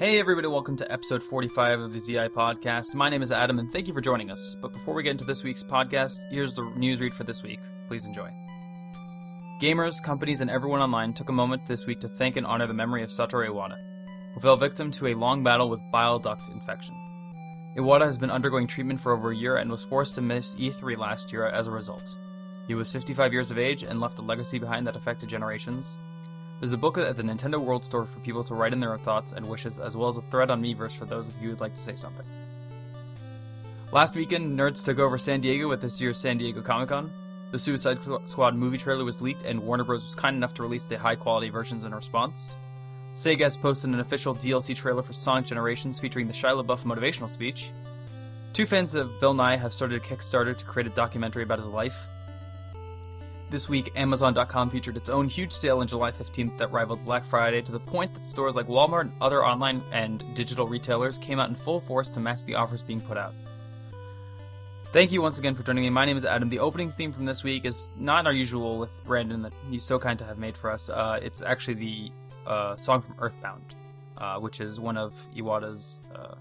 Hey, everybody, welcome to episode 45 of the ZI podcast. My name is Adam, and thank you for joining us. But before we get into this week's podcast, here's the news read for this week. Please enjoy. Gamers, companies, and everyone online took a moment this week to thank and honor the memory of Satoru Iwata, who fell victim to a long battle with bile duct infection. Iwata has been undergoing treatment for over a year and was forced to miss E3 last year as a result. He was 55 years of age and left a legacy behind that affected generations, there's a booklet at the Nintendo World Store for people to write in their own thoughts and wishes, as well as a thread on Miiverse for those of you who'd like to say something. Last weekend, nerds took over San Diego with this year's San Diego Comic Con. The Suicide Squad movie trailer was leaked, and Warner Bros. was kind enough to release the high quality versions in response. Sega has posted an official DLC trailer for Sonic Generations featuring the Shia LaBeouf motivational speech. Two fans of Bill Nye have started a Kickstarter to create a documentary about his life. This week, Amazon.com featured its own huge sale on July 15th that rivaled Black Friday to the point that stores like Walmart and other online and digital retailers came out in full force to match the offers being put out. Thank you once again for joining me. My name is Adam. The opening theme from this week is not our usual with Brandon that he's so kind to have made for us. Uh, it's actually the uh, song from Earthbound, uh, which is one of Iwata's, uh,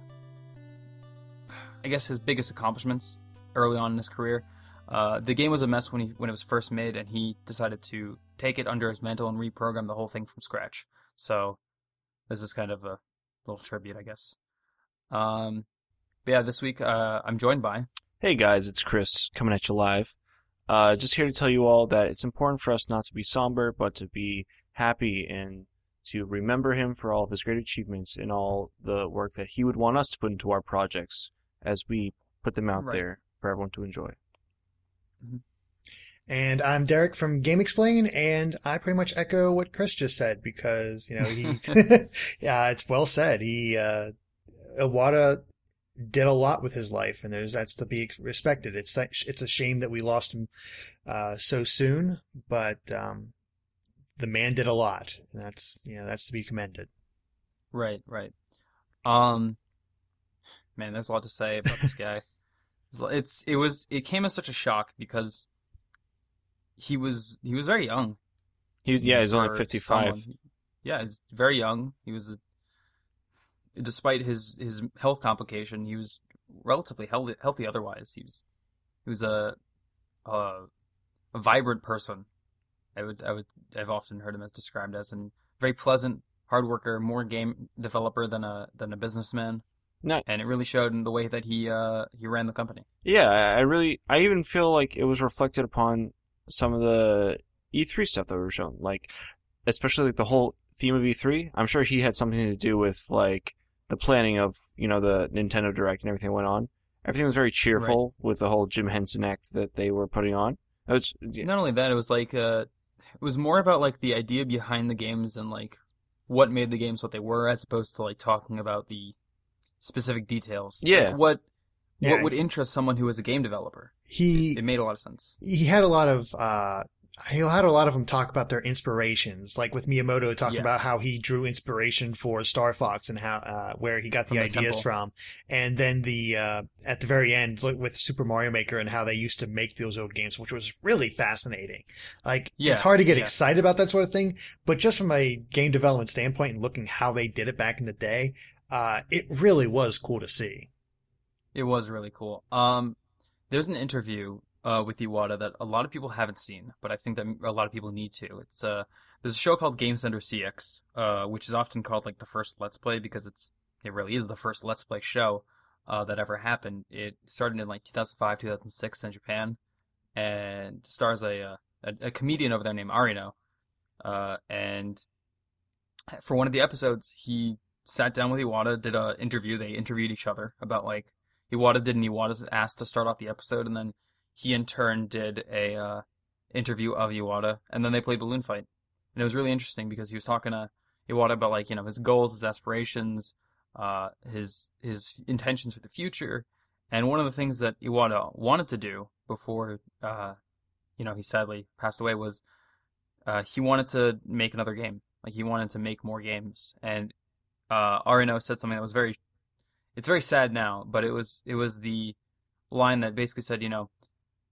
I guess, his biggest accomplishments early on in his career. Uh, the game was a mess when he when it was first made, and he decided to take it under his mantle and reprogram the whole thing from scratch. So this is kind of a little tribute, I guess. Um, but yeah, this week uh, I'm joined by. Hey guys, it's Chris coming at you live. Uh, just here to tell you all that it's important for us not to be somber, but to be happy and to remember him for all of his great achievements and all the work that he would want us to put into our projects as we put them out Right. there for everyone to enjoy. And I'm Derrick from GameXplain, and I pretty much echo what Chris just said because, you know, he, yeah, it's well said. He, uh, Iwata did a lot with his life, and there's, that's to be respected. It's, it's a shame that we lost him, uh, so soon, but, um, the man did a lot, and that's, you know, that's to be commended. Right, right. Um, man, there's a lot to say about this guy. It's- it was it came as such a shock because he was he was very young. He was, yeah, he's only 55. Yeah, he's very young. He was, a, despite his his health complication, he was relatively healthy. Healthy otherwise, he was he was a a, a vibrant person. I would I would I've often heard him as described as and very pleasant, hard worker, more game developer than a than a businessman. No. And it really showed in the way that he uh he ran the company. Yeah, I really, I even feel like it was reflected upon some of the E3 stuff that were shown, like especially like the whole theme of E3. I'm sure he had something to do with like the planning of you know the Nintendo Direct and everything went on. Everything was very cheerful with the whole Jim Henson act that they were putting on. Was, yeah, Not only that, it was like uh, it was more about like the idea behind the games and like what made the games what they were, as opposed to like talking about the specific details. Yeah. Like, what Yeah. what would interest someone who is a game developer? He, It made a lot of sense. he had a lot of uh he had a lot of them talk about their inspirations like with miyamoto talking Yeah. about how he drew inspiration for star fox and how uh where he got the From ideas temple. from and then the uh at the very end with super mario maker and how they used to make those old games which was really fascinating like Yeah, it's hard to get yeah. excited about that sort of thing but just from a game development standpoint and looking how they did it back in the day uh it really was cool to see It was really cool. Um, there's an interview uh, with Iwata that a lot of people haven't seen, but I think that a lot of people need to. It's uh, there's a show called Game Center CX, uh, which is often called like the first Let's Play because it's it really is the first Let's Play show uh, that ever happened. It started in like 2005, 2006 in Japan, and stars a uh, a, a comedian over there named Arino. Uh, and for one of the episodes, he sat down with Iwata, did a interview. They interviewed each other about like Iwata did, and Iwata asked to start off the episode, and then he in turn did a uh, interview of Iwata, and then they played balloon fight, and it was really interesting because he was talking to Iwata about like you know his goals, his aspirations, uh, his his intentions for the future, and one of the things that Iwata wanted to do before uh, you know he sadly passed away was uh, he wanted to make another game, like he wanted to make more games, and uh, Arino said something that was very it's very sad now, but it was it was the line that basically said, you know,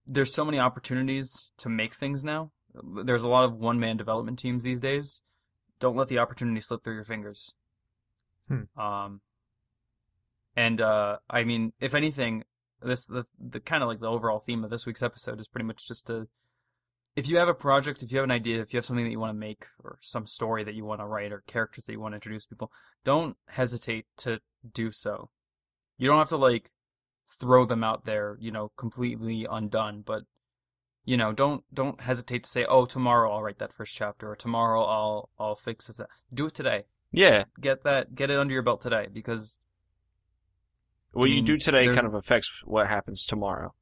there's so many opportunities to make things now. There's a lot of one man development teams these days. Don't let the opportunity slip through your fingers. Hmm. Um, and uh, I mean, if anything, this the the kind of like the overall theme of this week's episode is pretty much just to if you have a project, if you have an idea, if you have something that you want to make or some story that you want to write or characters that you want to introduce people, don't hesitate to do so. You don't have to like throw them out there, you know, completely undone, but you know, don't don't hesitate to say, "Oh, tomorrow I'll write that first chapter or tomorrow I'll I'll fix this." Do it today. Yeah, Get that get it under your belt today because what I you do today there's- kind of affects what happens tomorrow.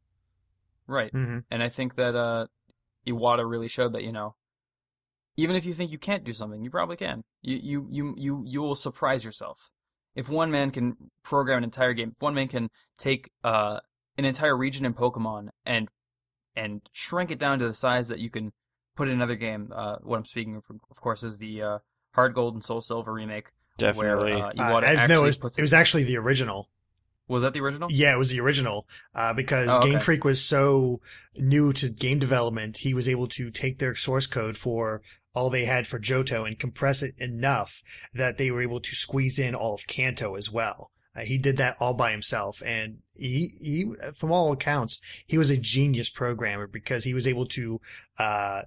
right. mm-hmm. And I think that uh, Iwata really showed that you know, even if you think you can't do something, you probably can. You you you you you will surprise yourself. If one man can program an entire game, if one man can take uh, an entire region in Pokemon and and shrink it down to the size that you can put in another game. Uh, what I'm speaking of, of course, is the uh, HeartGold and SoulSilver remake. Definitely. Where, uh, Uh, Iwata as actually no, it was, puts it was actually the original. Was that the original? Yeah, it was the original. Uh, because Oh, okay. Game Freak was so new to game development, he was able to take their source code for all they had for Johto and compress it enough that they were able to squeeze in all of Kanto as well. Uh, he did that all by himself, and he, he, from all accounts, he was a genius programmer because he was able to, uh,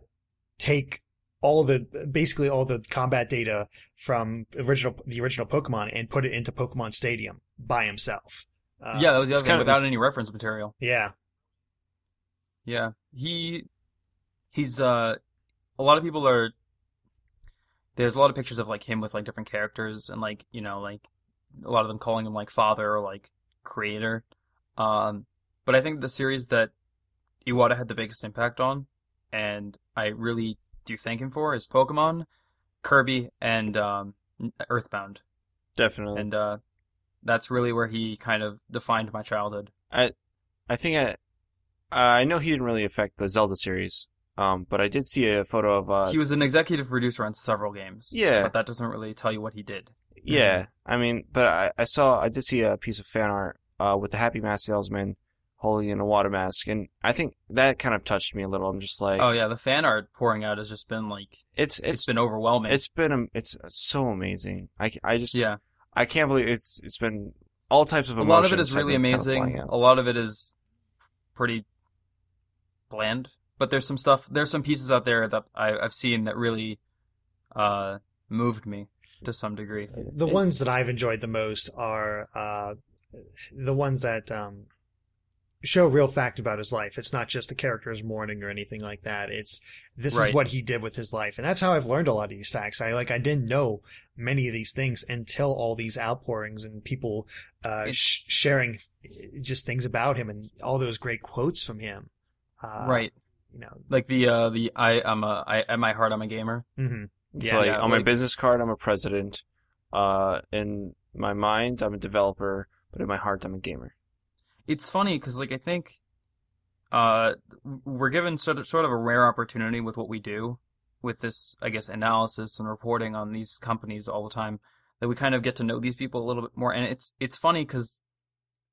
take all the, basically all the combat data from original, the original Pokemon and put it into Pokemon Stadium by himself. Uh, yeah, that was the other thing, kind of- without any reference material. yeah. Yeah, he he's uh a lot of people are there's a lot of pictures of like him with like different characters and like you know like a lot of them calling him like father or like creator. Um, but I think the series that Iwata had the biggest impact on, and I really do thank him for, is Pokemon, Kirby, and um, Earthbound, Definitely. and uh, that's really where he kind of defined my childhood. I I think I, I know he didn't really affect the Zelda series, um, but I did see a photo of uh, he was an executive producer on several games. Yeah. but that doesn't really tell you what he did. yeah. I mean, but I, I saw I did see a piece of fan art uh, with the Happy Mask salesman holding an Iwata mask, and I think that kind of touched me a little. I'm just like, oh yeah, the fan art pouring out has just been like it's it's it's been overwhelming. it's been um, it's so amazing. I, I just yeah, I can't believe it's it's been all types of emotions. a lot of it is really been kind of amazing. A lot of it is pretty bland, but there's some stuff. There's some pieces out there that I, I've seen that really uh, moved me to some degree. The It- ones that I've enjoyed the most are uh, the ones that um, show real fact about his life. It's not just the character's mourning or anything like that. It's this Right. is what he did with his life, and that's how I've learned a lot of these facts. I like I didn't know many of these things until all these outpourings and people uh, It- sh- sharing just things about him and all those great quotes from him. Uh, right, You know. like the uh, the I I'm a I at my heart I'm a gamer. It's Yeah, like yeah, on my business card, I'm a president. Uh, in my mind, I'm a developer, but in my heart, I'm a gamer. It's funny because like I think uh we're given sort of sort of a rare opportunity with what we do with this I guess analysis and reporting on these companies all the time that we kind of get to know these people a little bit more. And it's it's funny because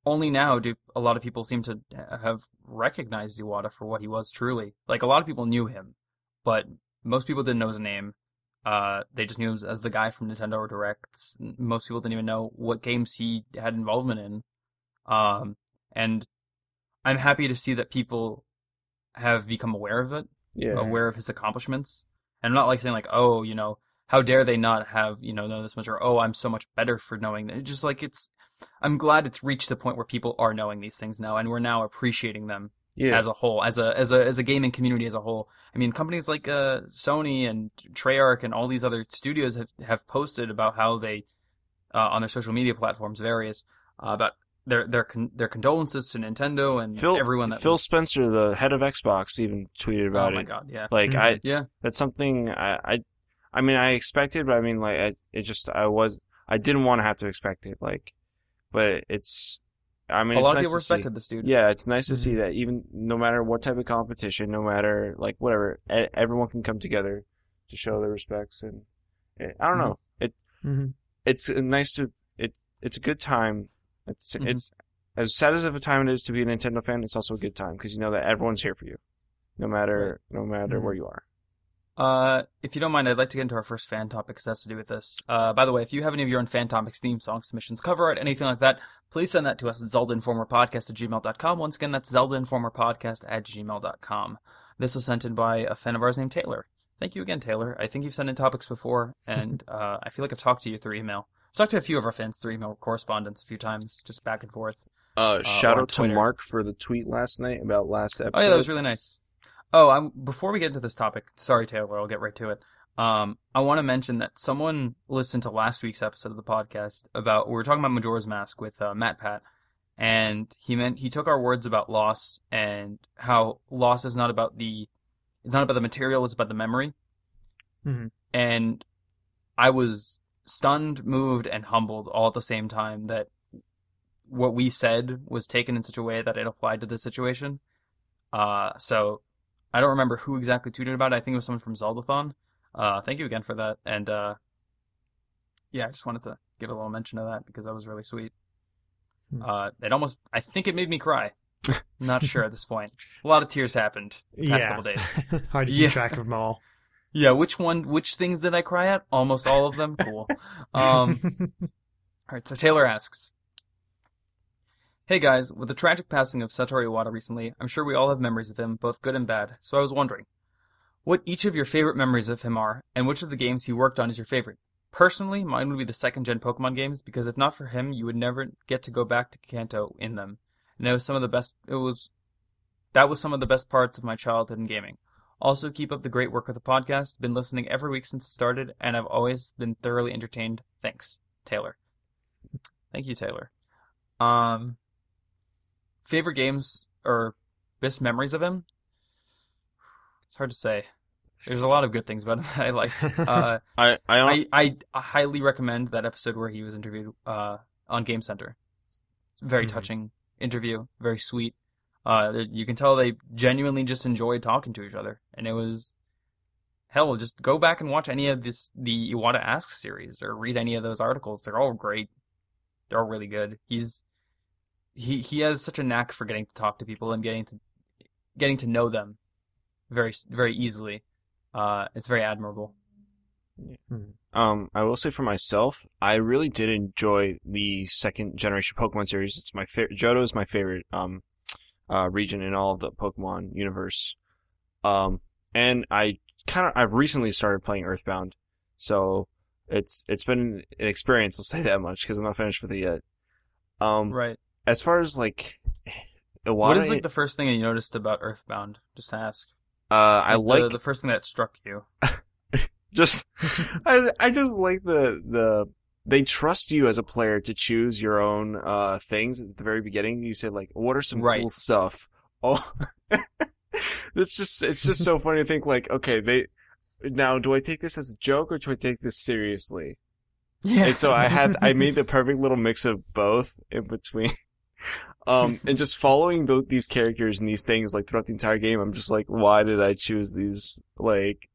only now do a lot of people seem to have recognized Iwata for what he was truly. Like a lot of people knew him but most people didn't know his name. Uh they just knew him as the guy from Nintendo Directs. Most people didn't even know what games he had involvement in. Um and I'm happy to see that people have become aware of it, Yeah. aware of his accomplishments, and I'm not like saying like, oh, you know, how dare they not have you know know this much, or oh, I'm so much better for knowing that. It's just like it's, I'm glad it's reached the point where people are knowing these things now, and we're now appreciating them yeah. as a whole, as a as a as a gaming community as a whole. I mean, companies like uh, Sony and Treyarch and all these other studios have have posted about how they uh, on their social media platforms, various uh, about their their con- their condolences to Nintendo and Phil, everyone that Phil was- Spencer, the head of Xbox, even tweeted about it. oh my it. god, yeah, Like Mhm. I, yeah, that's something I, I, I mean, I expected, but I mean, like, I, it just, I was, I didn't want to have to expect it, like, but it's, I mean, a it's lot nice of people to see. respected this dude. Yeah, it's nice to see Mhm. that even no matter what type of competition, no matter like whatever, e- everyone can come together to show their respects, and eh, I don't Mhm. know, it, hmm it's nice to, it, it's a good time. It's, Mhm. it's as sad as of a time it is to be a Nintendo fan. It's also a good time because you know that everyone's here for you, no matter, no matter Mhm. where you are. Uh, if you don't mind, I'd like to get into our first fan topic that has to do with this. Uh, by the way, if you have any of your own fan topics, theme song submissions, cover art, anything like that, please send that to us at zeldainformerpodcast at gmail.com. Once again, that's zeldainformerpodcast at gmail.com. This was sent in by a fan of ours named Taylor. Thank you again, Taylor. I think you've sent in topics before, and uh, I feel like I've talked to you through email. I've talked to a few of our fans through email correspondence a few times, just back and forth. Uh, shout out to Mark for the tweet last night about last episode. Oh yeah, that was really nice. Oh, I'm, before we get into this topic, sorry Taylor, I'll get right to it. Um, I want to mention that someone listened to last week's episode of the podcast about we were talking about Majora's Mask with uh, Matt Pat, and he meant he took our words about loss and how loss is not about the it's not about the material, it's about the memory. Mhm. And I was stunned, moved, and humbled all at the same time that what we said was taken in such a way that it applied to this situation. Uh, so I don't remember who exactly tweeted about it. I think it was someone from Zeldathon. Uh, thank you again for that. And uh, yeah, I just wanted to give a little mention of that because that was really sweet. Hmm. Uh, it almost, I think it made me cry. I'm not sure at this point. A lot of tears happened the past yeah. couple days. Hard to keep Yeah. track of them all. Yeah, which one? Which things did I cry at? Almost all of them. Cool. Um, all right. So Taylor asks, "Hey guys, with the tragic passing of Satoru Iwata recently, I'm sure we all have memories of him, both good and bad. So I was wondering, what each of your favorite memories of him are, and which of the games he worked on is your favorite. Personally, mine would be the second gen Pokemon games because if not for him, you would never get to go back to Kanto in them. And it was some of the best. It was that was some of the best parts of my childhood in gaming. Also, keep up the great work of the podcast. Been listening every week since it started, and I've always been thoroughly entertained. Thanks, Taylor. Thank you, Taylor. Um, favorite games or best memories of him? It's hard to say. There's a lot of good things about him that I liked. Uh, I I, I, I highly recommend that episode where he was interviewed uh, on Game Center. Very Mhm. touching interview, very sweet. Uh, you can tell they genuinely just enjoyed talking to each other, and it was hell. Just go back and watch any of this the Iwata Asks series or read any of those articles. They're all great. They're all really good. He's he he has such a knack for getting to talk to people and getting to getting to know them very very easily. Uh, it's very admirable. Um, I will say for myself, I really did enjoy the second generation Pokemon series. It's my favorite. Johto is my favorite um, uh, region in all of the Pokemon universe. Um, and I kind of I've recently started playing Earthbound, so it's it's been an experience. I'll say that much because I'm not finished with it yet. Um, Right. as far as like, What is like the first thing you noticed about Earthbound? Just to ask. uh, I Like, like the, the first thing that struck you. just I I just like the the they trust you as a player to choose your own uh things at the very beginning. You said like, what are some Right. cool stuff? Oh, it's just it's just so funny to think like, okay, they now do I take this as a joke or do I take this seriously? Yeah. And so I had I made the perfect little mix of both in between. Um, and just following tho- these characters and these things like throughout the entire game, I'm just like, why did I choose these? Like,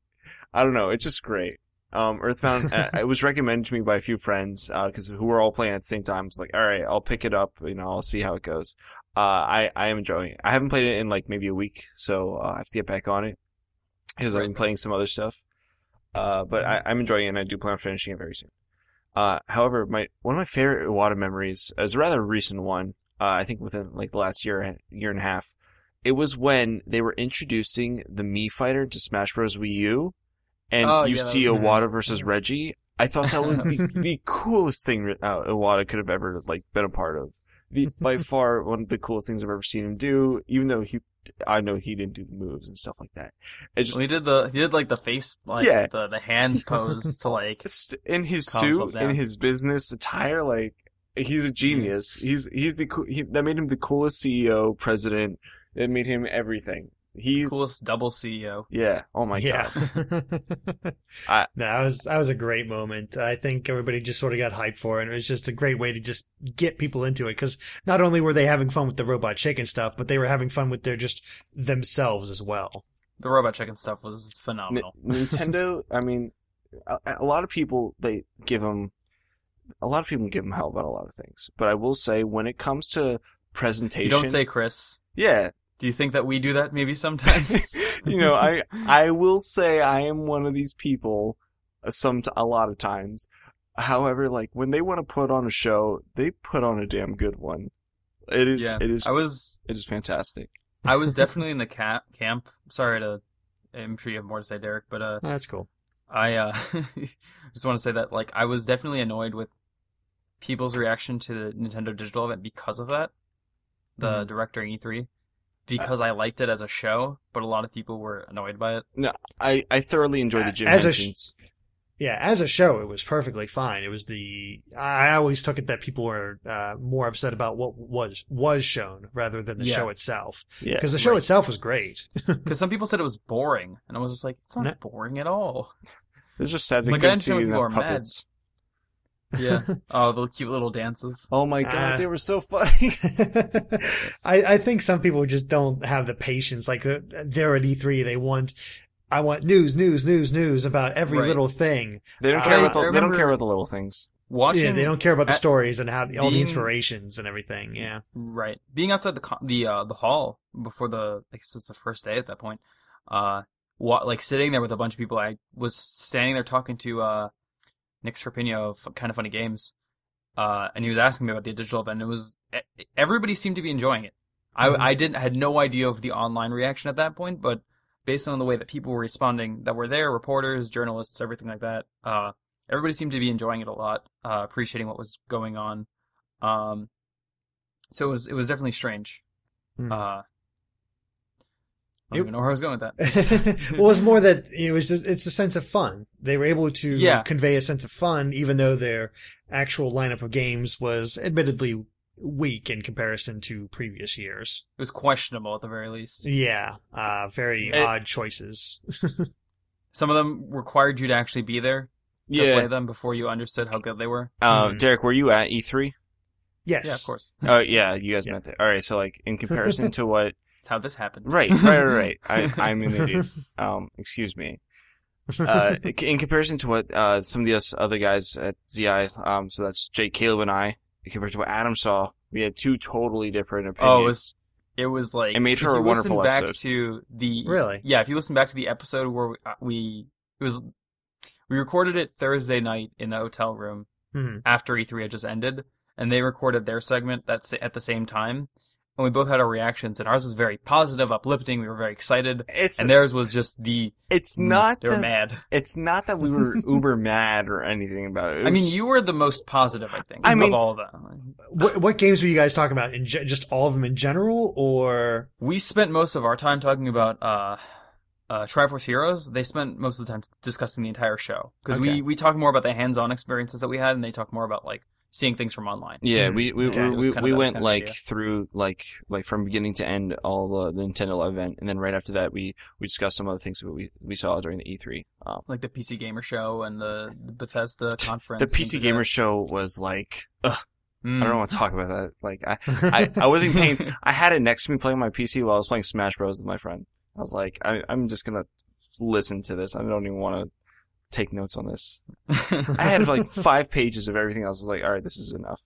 I don't know. It's just great. Um, Earthbound, uh, it was recommended to me by a few friends, uh, cause who were all playing at the same time. It's like, alright, I'll pick it up, you know, I'll see how it goes. Uh, I, I am enjoying it. I haven't played it in like maybe a week, so uh, I have to get back on it. Cause I've been playing some other stuff. Uh, but I, I'm enjoying it and I do plan on finishing it very soon. Uh, however, my, one of my favorite Iwata memories is a rather recent one. Uh, I think within like the last year, year and a half. It was when they were introducing the Mii Fighter to Smash Bros. Wii U, and Oh, you yeah, see was- Iwata versus Reggie. I thought that was the, the coolest thing uh, Iwata could have ever like been a part of. The by far one of the coolest things I've ever seen him do. Even though he, I know he didn't do the moves and stuff like that. It's just Well, he did the he did like the face like Yeah. the the hands pose to like in his suit, in his business attire, like he's a genius. He's he's the coo- he, that made him the coolest CEO, president. That made him everything. He's coolest double CEO. yeah. Oh my yeah. god. I- no, that was that was a great moment. I think everybody just sort of got hyped for it. And it was just a great way to just get people into it because not only were they having fun with the robot chicken stuff, but they were having fun with their just themselves as well. The robot chicken stuff was N- phenomenal. Nintendo. I mean, a, a lot of people they give them. A lot of people give them hell about a lot of things, but I will say when it comes to you presentation, don't say Chris. yeah. Do you think that we do that maybe sometimes? you know, I I will say I am one of these people. uh, Some a lot of times. However, like when they want to put on a show, they put on a damn good one. It is. yeah, It is. I was It is fantastic. I was definitely in the ca- camp. Sorry to. I'm sure you have more to say, Derrick, but uh, That's cool. I uh, just want to say that like I was definitely annoyed with people's reaction to the Nintendo Digital event because of that, the Mhm. direct during E3, because I liked it as a show, but a lot of people were annoyed by it. No, I I thoroughly enjoyed the Jim As a sh- Yeah, as a show, it was perfectly fine. It was the I always took it that people were uh, more upset about what was was shown rather than the Yeah. show itself. yeah. Because the show right. itself was great. Because some people said it was boring, and I was just like, it's not No. boring at all. It was just sad they Like, I couldn't see understand when enough people are mad. Puppets. Yeah. oh, the cute little dances. Oh my god, Uh, they were so funny. I, I think some people just don't have the patience. Like uh, they're at E3, they want, I want news, news, news, news about every Right. little thing. They don't care I about the, they don't care about the little things. Watching, yeah, they don't care about the at- stories and how all the inspirations and everything. Yeah. Right. Being outside the the uh, the hall before the I guess it was the first day at that point. Uh, what like sitting there with a bunch of people. I was standing there talking to uh Nick Scarpino of Kind of Funny Games. Uh, and he was asking me about the digital event. It was everybody seemed to be enjoying it. Mhm. I I didn't had no idea of the online reaction at that point, but based on the way that people were responding that were there, reporters, journalists, everything like that, uh, everybody seemed to be enjoying it a lot, uh, appreciating what was going on. Um, so it was it was definitely strange. Hmm. Uh, I don't It- even know where I was going with that. well, it's more that it was just, it's a sense of fun. They were able to Yeah. convey a sense of fun, even though their actual lineup of games was admittedly weak in comparison to previous years. It was questionable at the very least. Yeah, uh, very It- odd choices. Some of them required you to actually be there to play them before you understood how good they were. Uh, Mhm. Derrick, were you at E3? Yes. Yeah, of course. Oh yeah, you guys Yeah. met there. All right, so like in comparison to what? That's how this happened. Right, right, right, right. I, I'm an idiot. Um, excuse me. Uh, in comparison to what uh some of the other guys at ZI, um, so that's Jake, Caleb, and I, compared to what Adam saw, we had two totally different opinions. Oh, it was it was like It made for a you listen wonderful back episode. to the Really? yeah. If you listen back to the episode where we, uh, we it was we recorded it Thursday night in the hotel room Mhm. after E3 had just ended, and they recorded their segment that's at the same time, and we both had our reactions, and ours was very positive, uplifting. We were very excited, it's and theirs was just the it's not they were that, mad. it's not that we were uber mad or anything about it. It I mean, was you were the most positive, I think. I mean- of all of them. What, what games were you guys talking about? In ge- just all of them in general, or We spent most of our time talking about uh, uh, Triforce Heroes. They spent most of the time discussing the entire show because Okay. we we talk more about the hands-on experiences that we had, and they talk more about like seeing things from online. Yeah, Mhm. we we Okay. we, we, we went like idea. through like like from beginning to end all the, the Nintendo event, and then right after that we we discussed some of the things that we we saw during the E3. Um, Like the PC Gamer Show and the, the Bethesda conference. the PC Gamer that. show was like ugh, Mm. I don't want to talk about that. Like I I, I wasn't paying. I had it next to me playing my PC while I was playing Smash Bros with my friend. I was like, I, I'm just gonna listen to this. I don't even want to take notes on this. I had like five pages of everything else. I was like, all right, this is enough.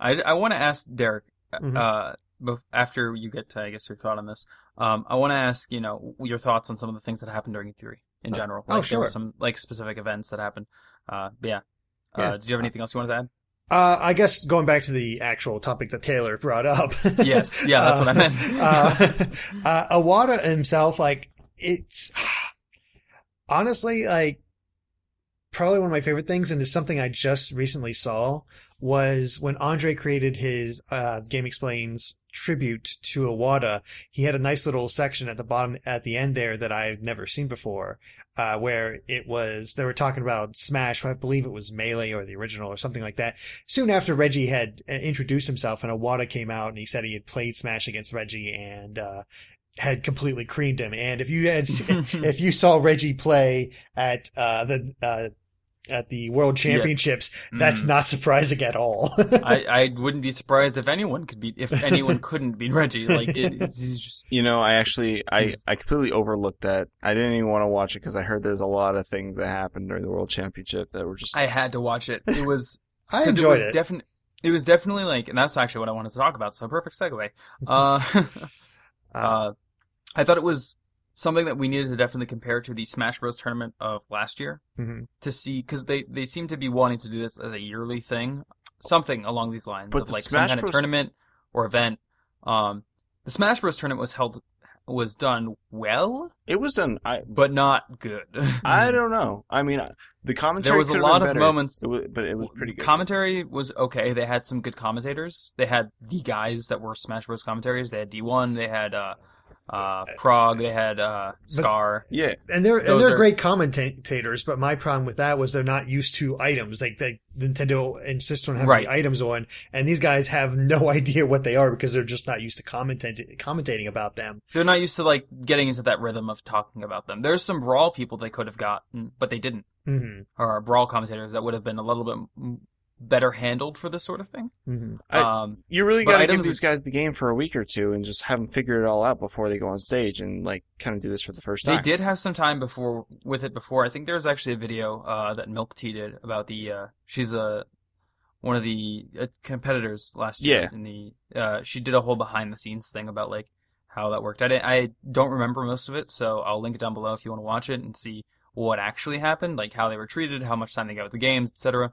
I, I want to ask Derrick, uh, bef- after you get to, I guess, your thought on this, um, I want to ask, you know, your thoughts on some of the things that happened during E3 in Uh, general. oh, Like, There were sure. some, like, specific events that happened. Uh, but yeah. Yeah. Uh, did you have anything else you wanted to add? Uh, I guess going back to the actual topic that Taylor brought up. Yes, yeah, that's what I meant. uh, uh, Iwata himself, like, it's honestly like probably one of my favorite things, and it's something I just recently saw was when Andre created his uh, GameXplain's tribute to Iwata. He had a nice little section at the bottom at the end there that I've never seen before, uh, where it was they were talking about Smash. I believe it was Melee or the original or something like that. Soon after Reggie had uh, introduced himself, and Iwata came out and he said he had played Smash against Reggie and. Uh, had completely creamed him, and if you had, if you saw Reggie play at uh, the uh, at the World Championships, that's Mm. not surprising at all. I, I wouldn't be surprised if anyone could beat, if anyone couldn't beat Reggie. Like, it, it's, he's just, You know, I actually, I, I completely overlooked that. I didn't even want to watch it because I heard there's a lot of things that happened during the World Championship that were just. I had to watch it. It was, I 'cause enjoyed it. Was it. Definitely, it was definitely like, and that's actually what I wanted to talk about. So perfect segue. Uh, Uh, I thought it was something that we needed to definitely compare to the Smash Bros. tournament of last year mhm. to see because they they seem to be wanting to do this as a yearly thing, something along these lines But of the like Smash some kind Bros. of tournament or event. Um, the Smash Bros. tournament was held was done well, It was an I but not good. I don't know. I mean, the commentary there was a lot of better. moments. It was, but it was pretty good. Commentary was okay. They had some good commentators. They had the guys that were Smash Bros. commentators. They had D1. They had uh, uh, Prog. They had uh, Scar. yeah, And they're and they're are- great commentators, but my problem with that was they're not used to items. Like they, Nintendo insists on having Right. the items on, and these guys have no idea what they are because they're just not used to commentating commentating about them. They're not used to like getting into that rhythm of talking about them. There's some brawl people they could have gotten, but they didn't. hmm Or brawl commentators that would have been a little bit better handled for this sort of thing. hmm I- um, you really But got to give these guys the game for a week or two and just have them figure it all out before they go on stage and like kind of do this for the first time. They did have some time before with it before. I think there was actually a video uh, that Milk Tea did about the. Uh, she's a one of the uh, competitors last year. Yeah. In the uh, she did a whole behind the scenes thing about like how that worked. I didn't, I don't remember most of it, so I'll link it down below if you want to watch it and see what actually happened, like how they were treated, how much time they got with the games, etc.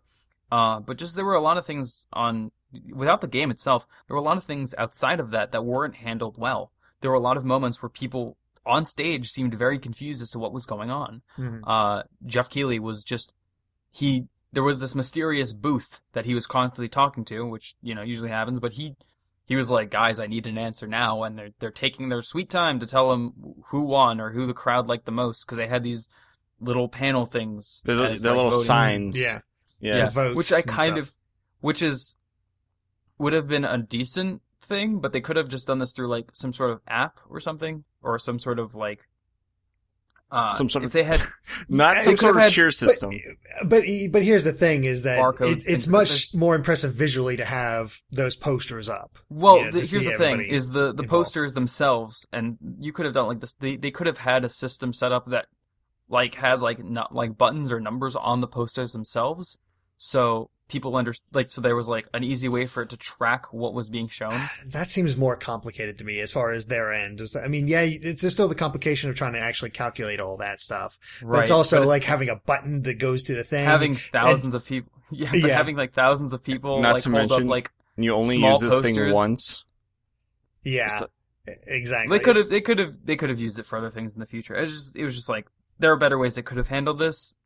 Uh, but just there were a lot of things on without the game itself. There were a lot of things outside of that that weren't handled well. There were a lot of moments where people on stage seemed very confused as to what was going on. hmm Uh, Geoff Keighley was just he. There was this mysterious booth that he was constantly talking to, which you know usually happens. But he he was like, "Guys, I need an answer now," and they're they're taking their sweet time to tell him who won or who the crowd liked the most because they had these little panel things. They're, as, they're like, little voting. signs. Yeah. Yeah. Yeah, votes which I kind stuff. of, which is, would have been a decent thing, but they could have just done this through like some sort of app or something, or some sort of like, uh, Some sort if of- they had, Not They some sort of had- cheer system. But but here's the thing: is that it, it's much this. more impressive visually to have those posters up. well, you know, the, here's the thing: is the the involved. posters themselves, and you could have done like this. They they could have had a system set up that, like, had like not like buttons or numbers on the posters themselves, so people under like so there was like an easy way for it to track what was being shown. That seems more complicated to me as far as their end. I mean, yeah, it's there's still the complication of trying to actually calculate all that stuff. Right but it's also but like having a button that goes to the thing. having thousands of people. Yeah, but Yeah. having like thousands of people Not like to hold mention- up like you only use this thing once. yeah, So- exactly. they could have they could have they could have used it for other things in the future. It was just it was just like there are better ways they could have handled this.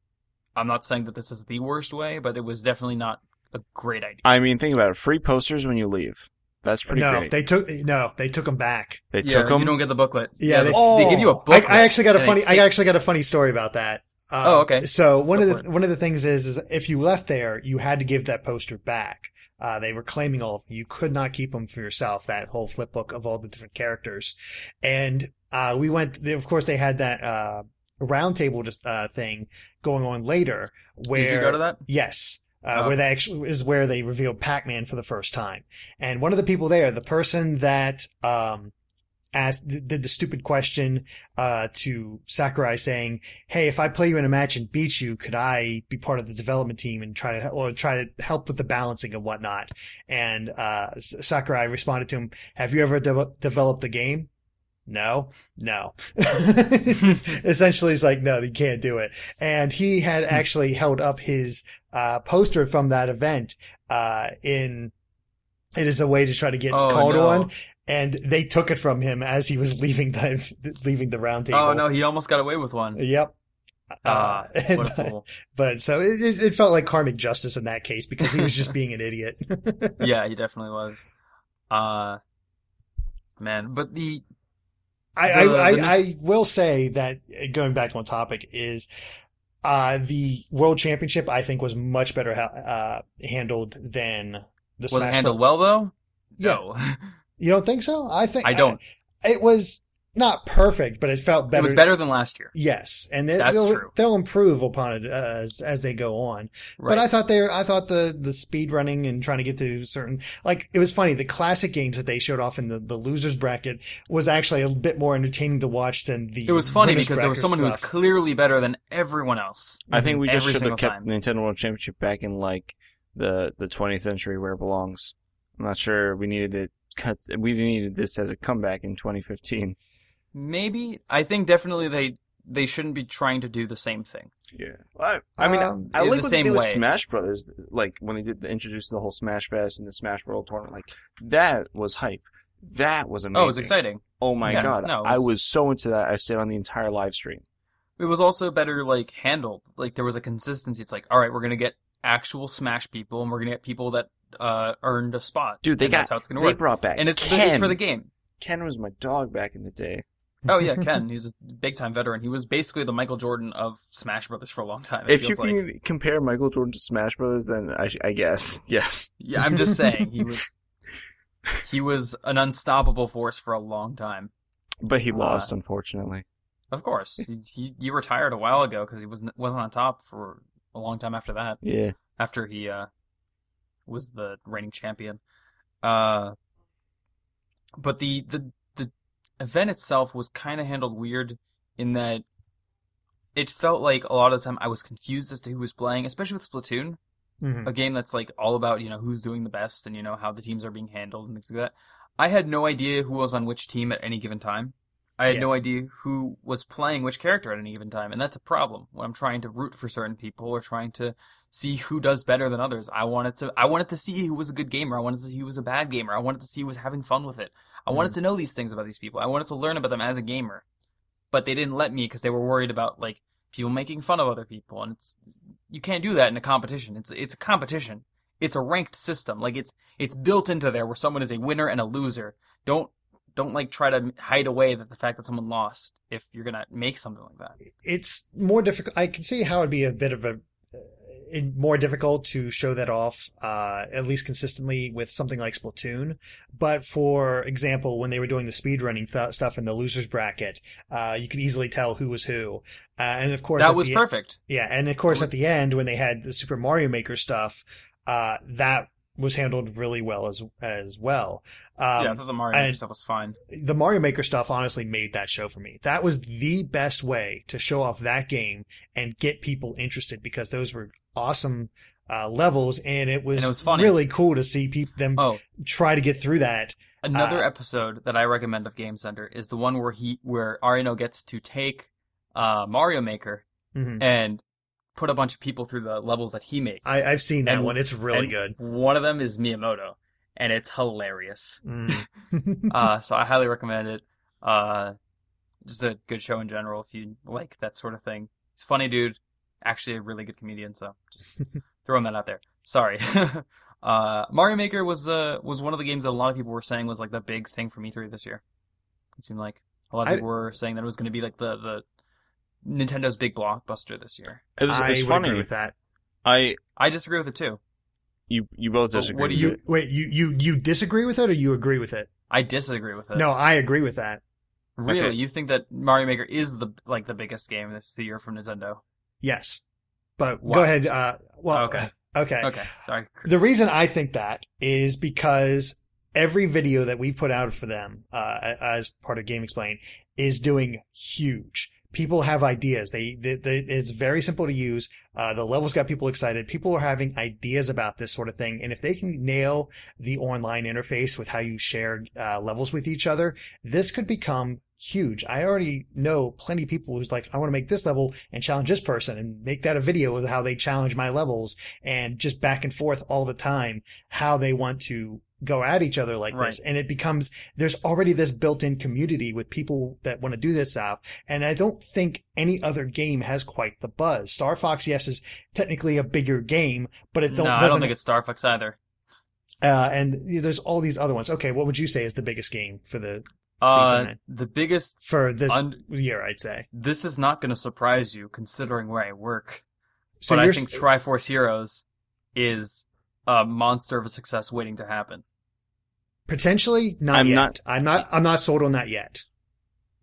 I'm not saying that this is the worst way, but it was definitely not a great idea. I mean, think about it. Free posters when you leave. That's pretty No, great. they took no, they took them back. They yeah, took them. you don't get the booklet. Yeah, they, they- they give you a Oh. booklet. I, I actually got a funny. they I actually got a funny story about that. Uh, Oh, okay. So one Go of the it. one of the things is, is if you left there, you had to give that poster back. Uh, they were claiming all of them. You could not keep them for yourself. That whole flip book of all the different characters, and uh, we went. Of course, they had that uh, roundtable just uh, thing going on later. Where Did you go to that? Yes. Uh, Oh. where they actually is where they revealed Pac-Man for the first time. And one of the people there, the person that, um, asked, did the stupid question, uh, to Sakurai saying, Hey, if I play you in a match and beat you, could I be part of the development team and try to, or try to help with the balancing and whatnot? And, uh, Sakurai responded to him, have you ever de- developed a game? No, no. Essentially, he's like, no, you can't do it. And he had actually held up his uh, poster from that event uh, in it is a way to try to get Oh, called no. on, and they took it from him as he was leaving the leaving the round table. Oh no, he almost got away with one. Yep. Ah, Uh, what a but, but so it, it it felt like karmic justice in that case because he was just being an idiot. yeah, he definitely was. Uh, man, but the I, I, I, I will say that uh, going back on topic is uh, the world championship I think was much better ha- uh, handled than the was it Smash handled Bros. well though? Yeah. No, You don't think so? I think I don't. it was not perfect, but it felt better. it was better than last year. Yes, and they, That's they'll, true. they'll improve upon it as as they go on. Right. But I thought they, were, I thought the the speed running and trying to get to certain, like it was funny. The classic games that they showed off in the the losers bracket was actually a bit more entertaining to watch than the. it was funny because there was bracket someone who was clearly better than everyone else. I think we just should have kept time. Nintendo World Championship back in like the the 20th century where it belongs. I'm not sure we needed it cut. We needed this as a comeback in 2015. Maybe I think definitely they they shouldn't be trying to do the same thing. Yeah, I, I mean, Um, I in like the what same they did with way. Smash Brothers, like when they did the, introduced the whole Smash Fest and the Smash World Tournament. Like that was hype. That was amazing. Oh, it was exciting. Oh my Yeah, god, no, it I was- was so into that. I stayed on the entire live stream. It was also better like handled. Like there was a consistency. It's like, all right, we're gonna get actual Smash people, and we're gonna get people that uh, earned a spot. Dude, they and got that's how it's gonna they work. brought back And it's Ken. it's for the game. Ken was my dog back in the day. Oh yeah, Ken. He's a big time veteran. He was basically the Michael Jordan of Smash Brothers for a long time. If you feels like. can compare Michael Jordan to Smash Brothers, then I, I guess yes. Yeah, I'm just saying he was he was an unstoppable force for a long time. But he Uh, lost, unfortunately. Of course, he, he, he retired a while ago because he was wasn't on top for a long time after that. Yeah. After he uh, was the reigning champion, uh, but the the event itself was kind of handled weird in that it felt like a lot of the time I was confused as to who was playing, especially with Splatoon. Mhm. a game that's like all about you know who's doing the best and you know how the teams are being handled and things like that. I had no idea who was on which team at any given time. I had Yeah. no idea who was playing which character at any given time, and that's a problem when I'm trying to root for certain people or trying to see who does better than others. I wanted to I wanted to see who was a good gamer. I wanted to see who was a bad gamer. I wanted to see who was having fun with it. I wanted hmm. to know these things about these people. I wanted to learn about them as a gamer. But they didn't let me because they were worried about like people making fun of other people and it's you can't do that in a competition. It's it's a competition. It's a ranked system. Like it's it's built into there where someone is a winner and a loser. Don't don't like try to hide away that the fact that someone lost if you're gonna make something like that. it's more difficult. I can see how it'd be a bit of a more difficult to show that off, uh, at least consistently with something like Splatoon. But for example, when they were doing the speedrunning th- stuff in the losers bracket, uh, you could easily tell who was who. Uh, and of course, That was perfect. Yeah, and of course was- at the end when they had the Super Mario Maker stuff, uh, that was handled really well as as well. Um, yeah, I thought the Mario and- stuff was fine. the Mario Maker stuff honestly made that show for me. That was the best way to show off that game and get people interested because those were awesome uh, levels and it was, And it was funny. really cool to see people them Oh, try to get through that. Another Uh, episode that I recommend of Game Center is the one where he where Arino gets to take uh, Mario Maker Mhm. and put a bunch of people through the levels that he makes. I, I've seen that And- one. It's really good. One of them is Miyamoto, and it's hilarious. Mm. uh, so I highly recommend it. Uh, just a good show in general if you like that sort of thing. He's a funny dude, actually a really good comedian. So just throwing that out there. Sorry. uh, Mario Maker was uh was one of the games that a lot of people were saying was like the big thing from E3 this year. It seemed like a lot of I- people were saying that it was going to be like the the Nintendo's big blockbuster this year. It was, I it's would funny. agree with that. I I disagree with it too. you you both But disagree. what do with you- it. Wait, you you you disagree with it or you agree with it? I disagree with it. No, I agree with that. really, Okay. you think that Mario Maker is the like the biggest game this year from Nintendo? Yes, but Why? go ahead. Uh, well, Okay. okay. Okay, sorry. Chris. The reason I think that is because every video that we put out for them uh, as part of GameXplain is doing huge. People have ideas. They, they, they it's very simple to use. Uh, the levels got people excited. People are having ideas about this sort of thing, and if they can nail the online interface with how you share uh, levels with each other, this could become huge. I already know plenty of people who's like, I want to make this level and challenge this person and make that a video of how they challenge my levels and just back and forth all the time how they want to go at each other like Right. this. And it becomes, there's already this built-in community with people that want to do this stuff. And I don't think any other game has quite the buzz. Star Fox, yes, is technically a bigger game, but it no, don't, I doesn't, don't think it's Star Fox either. uh, and there's all these other ones. Okay. What would you say is the biggest game for the Uh, the biggest. for this un- year, I'd say. This is not going to surprise you, considering where I work. So but I think s- Triforce Heroes is a monster of a success waiting to happen. potentially not I'm yet. not- I'm not, I'm not sold on that yet.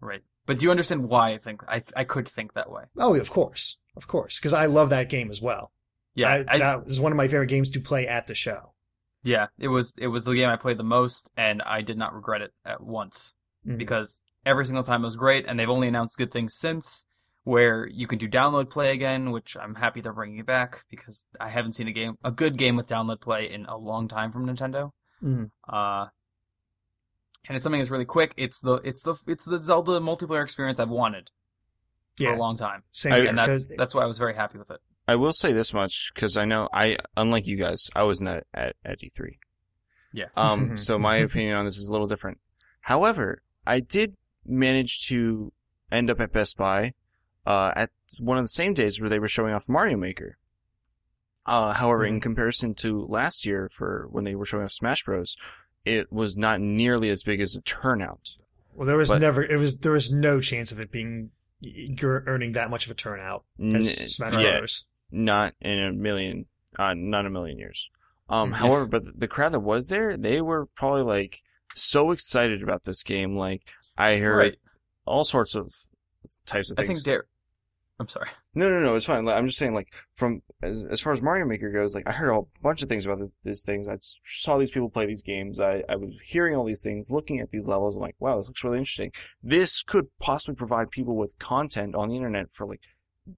Right. But do you understand why I think I I could think that way? Oh, of course. Of course. Cause I love that game as well. Yeah. I, I, that was one of my favorite games to play at the show. yeah. It was it was the game I played the most, and I did not regret it at once Mhm. because every single time it was great, and they've only announced good things since. Where you can do download play again, which I'm happy they're bringing it back because I haven't seen a game, a good game with download play in a long time from Nintendo. Mhm. Uh, and it's something that's really quick. It's the it's the it's the Zelda multiplayer experience I've wanted for Yeah, a long time, same I- here. and that's 'cause- that's why I was very happy with it. I will say this much because I know I, unlike you guys, I wasn't at at, at E3. Yeah. Um. so my opinion on this is a little different. However, I did manage to end up at Best Buy, uh, at one of the same days where they were showing off Mario Maker. Uh, however, in comparison to last year for when they were showing off Smash Bros, it was not nearly as big as a turnout. well, there was but- never it was there was no chance of it being earning that much of a turnout N- as Smash yeah. Brothers. not in a million, uh, not a million years. Um, Mhm. however, but the crowd that was there, they were probably like so excited about this game. Like I heard Right. all sorts of types of things. I think Dare. I'm sorry. no, no, no, it's fine. I'm just saying, like from as, as far as Mario Maker goes, like I heard a bunch of things about th- these things. I saw these people play these games. I, I was hearing all these things, looking at these levels. I'm like, wow, this looks really interesting. This could possibly provide people with content on the internet for like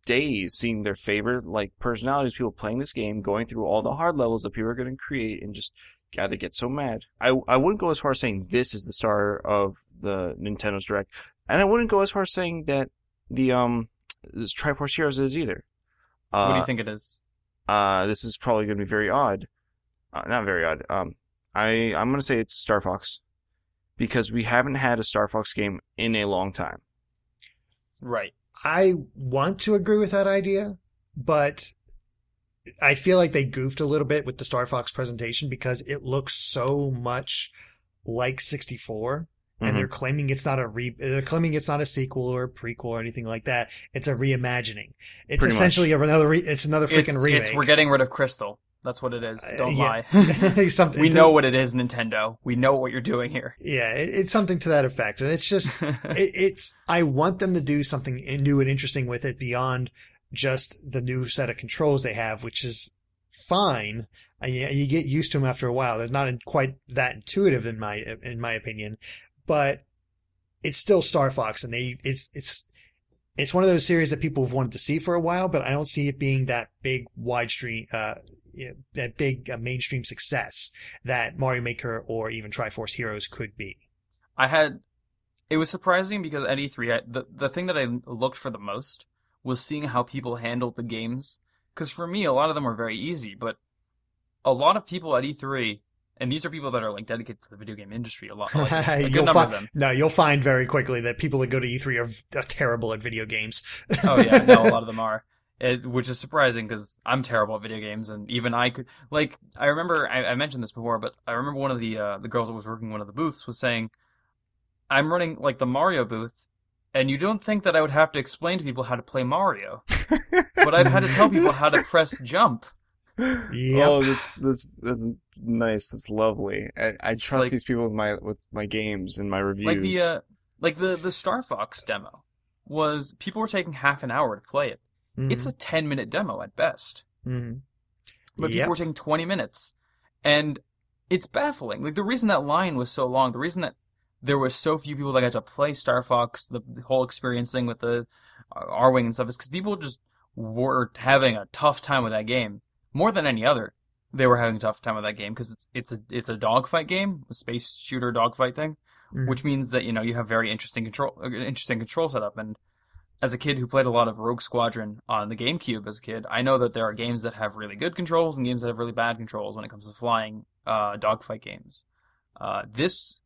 days, seeing their favorite like personalities, people playing this game, going through all the hard levels that people are going to create, and just God, they get so mad. I I wouldn't go as far as saying this is the star of the Nintendo's Direct, and I wouldn't go as far as saying that the um this Triforce Heroes is either. Uh, what do you think it is? Uh, this is probably going to be very odd. Uh, not very odd. Um, I I'm going to say it's Star Fox because we haven't had a Star Fox game in a long time. Right. I want to agree with that idea, but I feel like they goofed a little bit with the Star Fox presentation because it looks so much like 64 Mhm. and they're claiming it's not a re they're claiming it's not a sequel or a prequel or anything like that. It's a reimagining. It's Pretty essentially another re- it's another freaking it's, remake. it's we're getting rid of Crystal. That's what it is. Uh, Don't yeah. lie. Something we to- know what it is, Nintendo. We know what you're doing here. Yeah, it, it's something to that effect, and it's just it, it's I want them to do something new and interesting with it beyond just the new set of controls they have, which is fine. You, you get used to them after a while. They're not quite that intuitive in my in my opinion, but it's still Star Fox, and they it's it's it's one of those series that people have wanted to see for a while, but I don't see it being that big widestream. Uh, that big uh, mainstream success that Mario Maker or even Triforce Heroes could be. I had it was surprising because at E3, I, the the thing that I looked for the most was seeing how people handled the games. Because for me, a lot of them were very easy, but a lot of people at E3, and these are people that are like dedicated to the video game industry, a lot, like, a good you'll number of find them. no, you'll find very quickly that people that go to E3 are, v- are terrible at video games. Oh yeah, no, a lot of them are. It, which is surprising because I'm terrible at video games, and even I could like. I remember I, I mentioned this before, but I remember one of the uh, the girls that was working one of the booths was saying, "I'm running like the Mario booth, and you don't think that I would have to explain to people how to play Mario, but I've had to tell people how to press jump." Yep. Oh, that's that's that's nice. That's lovely. I, I trust like- these people with my with my games and my reviews. Like the uh, like the the Star Fox demo was people were taking half an hour to play it. It's a ten minute demo at best. Mhm. but Yep. people were taking 20 minutes. And it's baffling. Like the reason that line was so long, the reason that there was so few people that got to play Star Fox, the, the whole experience thing with the uh, Arwing and stuff is because people just were having a tough time with that game. More than any other, they were having a tough time with that game because it's, it's a, it's a dogfight game, a space shooter dogfight thing, Mhm. which means that, you know, you have very interesting control, uh, interesting control setup. And as a kid who played a lot of Rogue Squadron on the GameCube as a kid, I know that there are games that have really good controls and games that have really bad controls when it comes to flying uh, dogfight games. Uh, this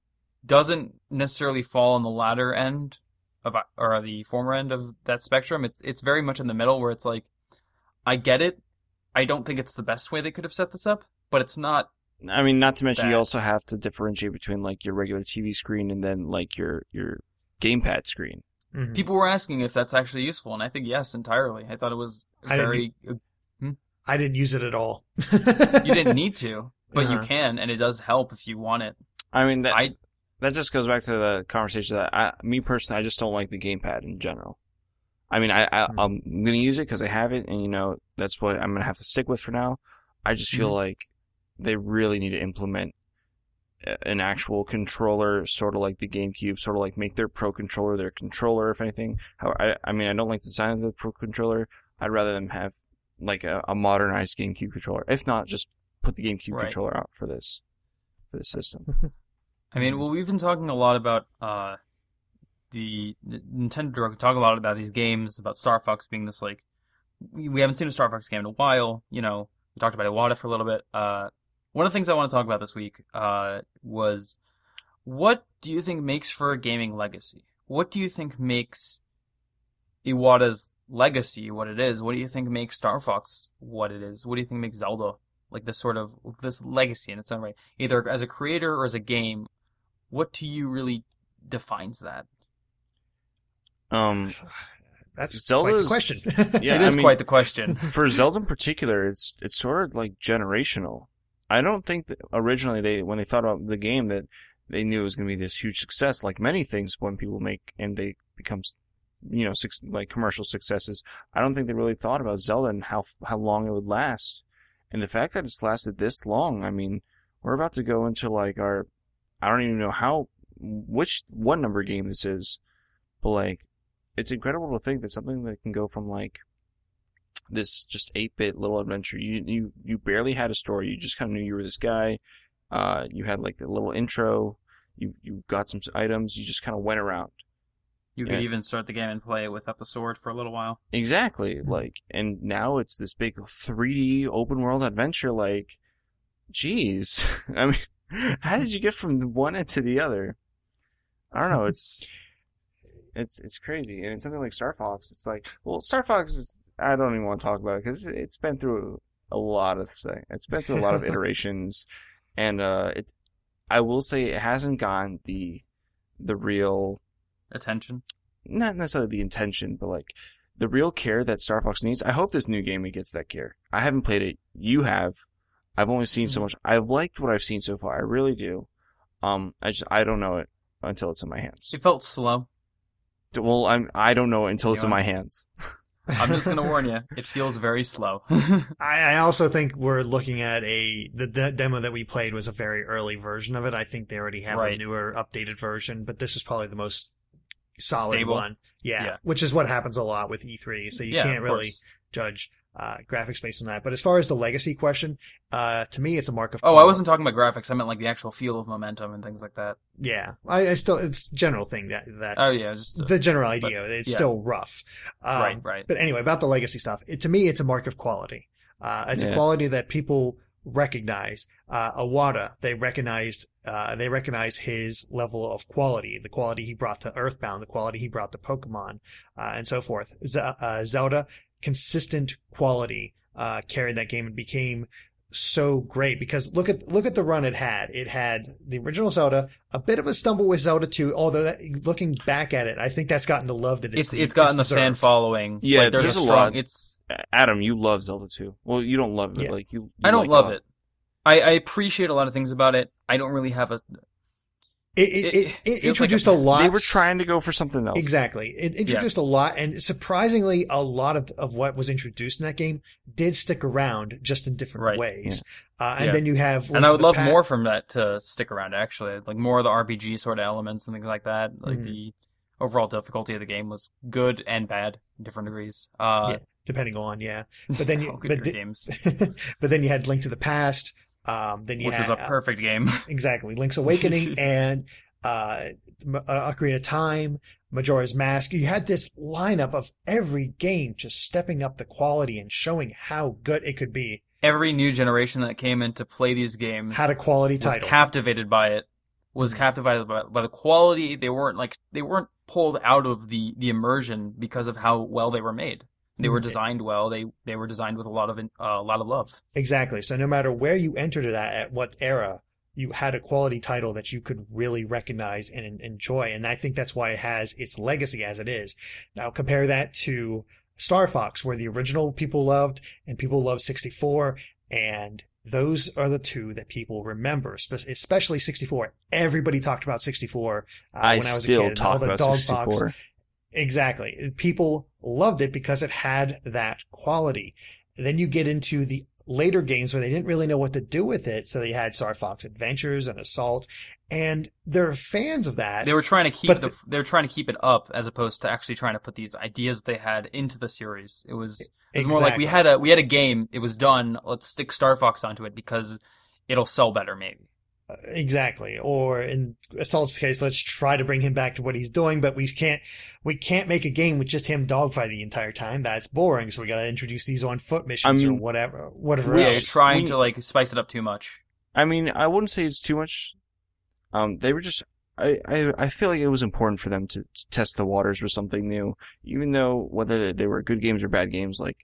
doesn't necessarily fall on the latter end of or the former end of that spectrum. It's it's very much in the middle where it's like, I get it. I don't think it's the best way they could have set this up, but it's not. I mean, not to mention you also have to differentiate between like your regular TV screen and then like your your gamepad screen. Mhm. People were asking if that's actually useful, and I think yes, entirely. I thought it was I didn't very. I didn't use it at all. you didn't need to, but you Uh-huh. can, and it does help if you want it. I mean that I that just goes back to the conversation that I, me personally, I just don't like the gamepad in general. I mean, I, I Hmm. I'm gonna use it because I have it, and you know that's what I'm gonna have to stick with for now. I just feel Mhm. like they really need to implement an actual controller, sort of like the GameCube, sort of like make their Pro controller their controller, if anything. How I, I mean, I don't like the design of the Pro controller. I'd rather them have like a, a modernized GameCube controller. If not, just put the GameCube Right. controller out for this for this system. I mean, well, we've been talking a lot about uh, the Nintendo Direct. Talk a lot about these games, about Star Fox being this like we haven't seen a Star Fox game in a while. You know, we talked about Iwata for a little bit. Uh, one of the things I want to talk about this week uh, was what do you think makes for a gaming legacy? What do you think makes Iwata's legacy what it is? What do you think makes Star Fox what it is? What do you think makes Zelda like this sort of this legacy in its own right? Either as a creator or as a game, what to you really defines that? Um, That's quite the question. Yeah, it is I mean- quite the question. for Zelda in particular, it's it's sort of like generational. I don't think that originally they when they thought about the game that they knew it was going to be this huge success. Like many things, when people make and they become, you know, six, like commercial successes. I don't think they really thought about Zelda and how how long it would last. And the fact that it's lasted this long, I mean, we're about to go into like our, I don't even know how, which what number game this is, but like, it's incredible to think that something that can go from like this just 8-bit little adventure. You you you barely had a story. You just kind of knew you were this guy. Uh, you had like a little intro. You you got some items. You just kind of went around. You could even start the game and play without the sword for a little while. Exactly. Like, and now it's this big 3D open world adventure. Like, jeez. I mean, how did you get from one end to the other? I don't know. It's it's it's crazy. And it's something like Star Fox. It's like, well, Star Fox is. I don't even want to talk about it because it's been through a lot of say. It's been through a lot of iterations, and uh, it. I will say it hasn't gotten the the real Attention. not necessarily the intention, but like the real care that Star Fox needs. I hope this new game it gets that care. I haven't played it. You have. I've only seen so much. I've liked what I've seen so far. I really do. Um, I just I don't know it until it's in my hands. It felt slow. Well, I'm I don't know it until it's in my hands. I'm just gonna warn you. It feels very slow. I, I also think we're looking at a the, the demo that we played was a very early version of it. I think they already have a newer, updated version, but this is probably the most solid Stable. one. Yeah, Yeah. which is what happens a lot with E3. So you Yeah, can't really course. judge uh, graphics based on that. But as far as the legacy question, uh, to me, it's a mark of. Oh, I wasn't talking about graphics. I meant like the actual feel of momentum and things like that. Yeah, I, I still it's general thing that that Oh yeah, just uh, the general idea. it's yeah. still rough. Um, right, right. But anyway, about the legacy stuff, it, to me, it's a mark of quality. Uh, it's a quality that people recognize. Uh, Iwata, they recognized, uh, they recognize his level of quality, the quality he brought to Earthbound, the quality he brought to Pokemon, uh, and so forth. Z- uh, Zelda, consistent quality, uh, carried that game and became so great because look at look at the run it had. It had the original Zelda, a bit of a stumble with Zelda 2, although that, looking back at it, I think that's gotten the love that it's It's it's gotten the fan following. Yeah, like, there's, there's a a strong. lot. It's Adam, you love Zelda 2. Well, you don't love it. Yeah. Like you, you I don't like love a it. I, I appreciate a lot of things about it. I don't really have a. It, it, it, It it, like introduced a- a, lot. They were trying to go for something else. Exactly. It introduced a lot, and surprisingly, a lot of, of what was introduced in that game did stick around, just in different Right. ways. Uh, and Yeah. then you have, And I would love Pa- more from that to stick around. Actually, like more of the RPG sort of elements and things like that. Like Mhm. the overall difficulty of the game was good and bad in different degrees. Uh, Yeah, depending on yeah. But then you, how good but, your the- games, but then you had Link to the Past. Um, then you which was had a perfect game. exactly Link's Awakening and uh, uh, Ocarina of Time, Majora's Mask. You had this lineup of every game just stepping up the quality and showing how good it could be. Every new generation that came in to play these games Had a quality was title. captivated by it. Was Mhm. captivated by, by the quality. They weren't like they weren't pulled out of the the immersion because of how well they were made. They were Mhm. designed well. They they were designed with a lot of uh, a lot of love. Exactly. So no matter where you entered it at, at what era, you had a quality title that you could really recognize and en- enjoy. And I think that's why it has its legacy as it is. Now compare that to Star Fox, where the original people loved and people loved 64. And those are the two that people remember, especially 64. Everybody talked about 64 uh, I when I was a kid. and all talk the about dog 64. Fox Exactly. People loved it because it had that quality. Then you get into the later games where they didn't really know what to do with it. So they had Star Fox Adventures and Assault and they're fans of that. They were trying to keep the, they were trying to keep it up as opposed to actually trying to put these ideas that they had into the series. It was it was more like we had a we had a game. It was done. Let's stick Star Fox onto it because it'll sell better, maybe. Uh, Exactly. Or in Assault's case, let's try to bring him back to what he's doing, but we can't, we can't make a game with just him dogfight the entire time. That's boring. So we gotta introduce these on foot missions I or whatever, whatever Yeah, you're else. trying we- to like spice it up too much. I mean, I wouldn't say it's too much. Um, they were just. I, I, I feel like it was important for them to, to test the waters with something new, even though whether they were good games or bad games, like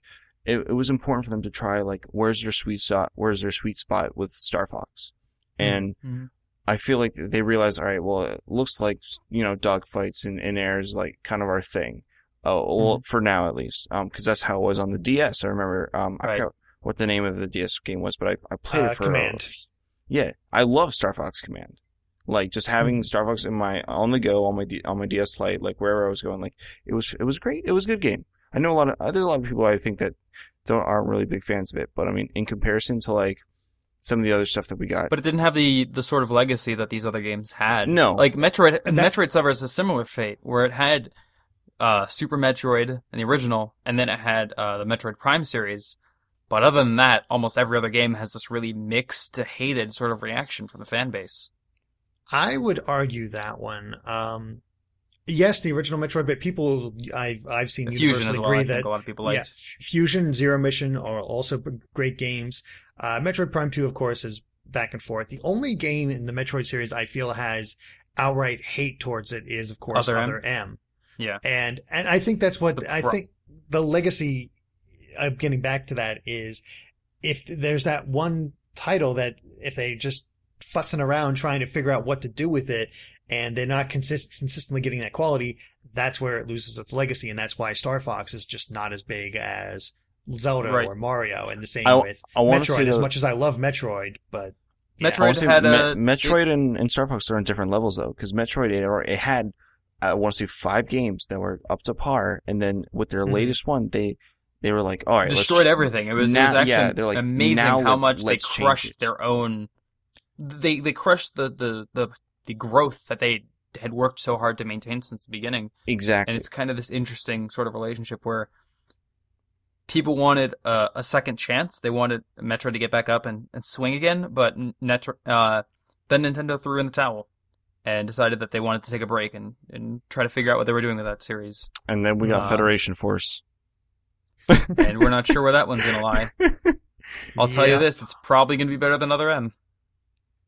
it, it was important for them to try like where's their sweet spot, where's their sweet spot with Star Fox, and Mhm. I feel like they realize, all right, well, it looks like you know dogfights and, and air is like kind of our thing, oh, well, for now at least, um, because that's how it was on the DS. I remember, um, I forgot what the name of the DS game was, but I I played Uh, it for Command. yeah, I love Star Fox Command. Like just having Mhm. Star Fox in my on the go on my D, on my DS Lite, like wherever I was going, like it was it was great. It was a good game. I know a lot of there's a lot of people I think that don't aren't really big fans of it, but I mean in comparison to like some of the other stuff that we got, But it didn't have the the sort of legacy that these other games had. No. like Metroid. And that- Metroid suffers a similar fate, where it had uh, Super Metroid and the original, and then it had uh, the Metroid Prime series. But other than that, almost every other game has this really mixed to hated sort of reaction from the fan base. I would argue that one. Um, yes, the original Metroid, but people I've I've seen The universally well, agree that a lot of people yeah, liked. F- Fusion, Zero Mission are also great games. Uh, Metroid Prime Two, of course, is back and forth. The only game in the Metroid series I feel has outright hate towards it is, of course, Other M? Other M. Yeah. and and I think that's what The I pro- think the legacy of getting back to that is if there's that one title that if they just futzing around trying to figure out what to do with it and they're not consist- consistently getting that quality, that's where it loses its legacy, and that's why Star Fox is just not as big as Zelda Right. or Mario, and the same I- with I Metroid. say As that- much as I love Metroid, but yeah. Metroid I wanna say had Me- a- Metroid and, and Star Fox are on different levels though, because Metroid it, it had I want to say five games that were up to par, and then with their Mhm. latest one, they they were like, all right, let's destroyed everything. It was, it was actually yeah, like, amazing now how much they crushed their own. They they crushed the, the the the growth that they had worked so hard to maintain since the beginning, exactly. and it's kind of this interesting sort of relationship where people wanted a, a second chance. They wanted Metro to get back up and, and swing again, but Net, uh, then Nintendo threw in the towel and decided that they wanted to take a break and, and try to figure out what they were doing with that series. and then we got uh, Federation Force. And we're not sure where that one's gonna lie. I'll tell Yeah. you this: it's probably going to be better than Other M.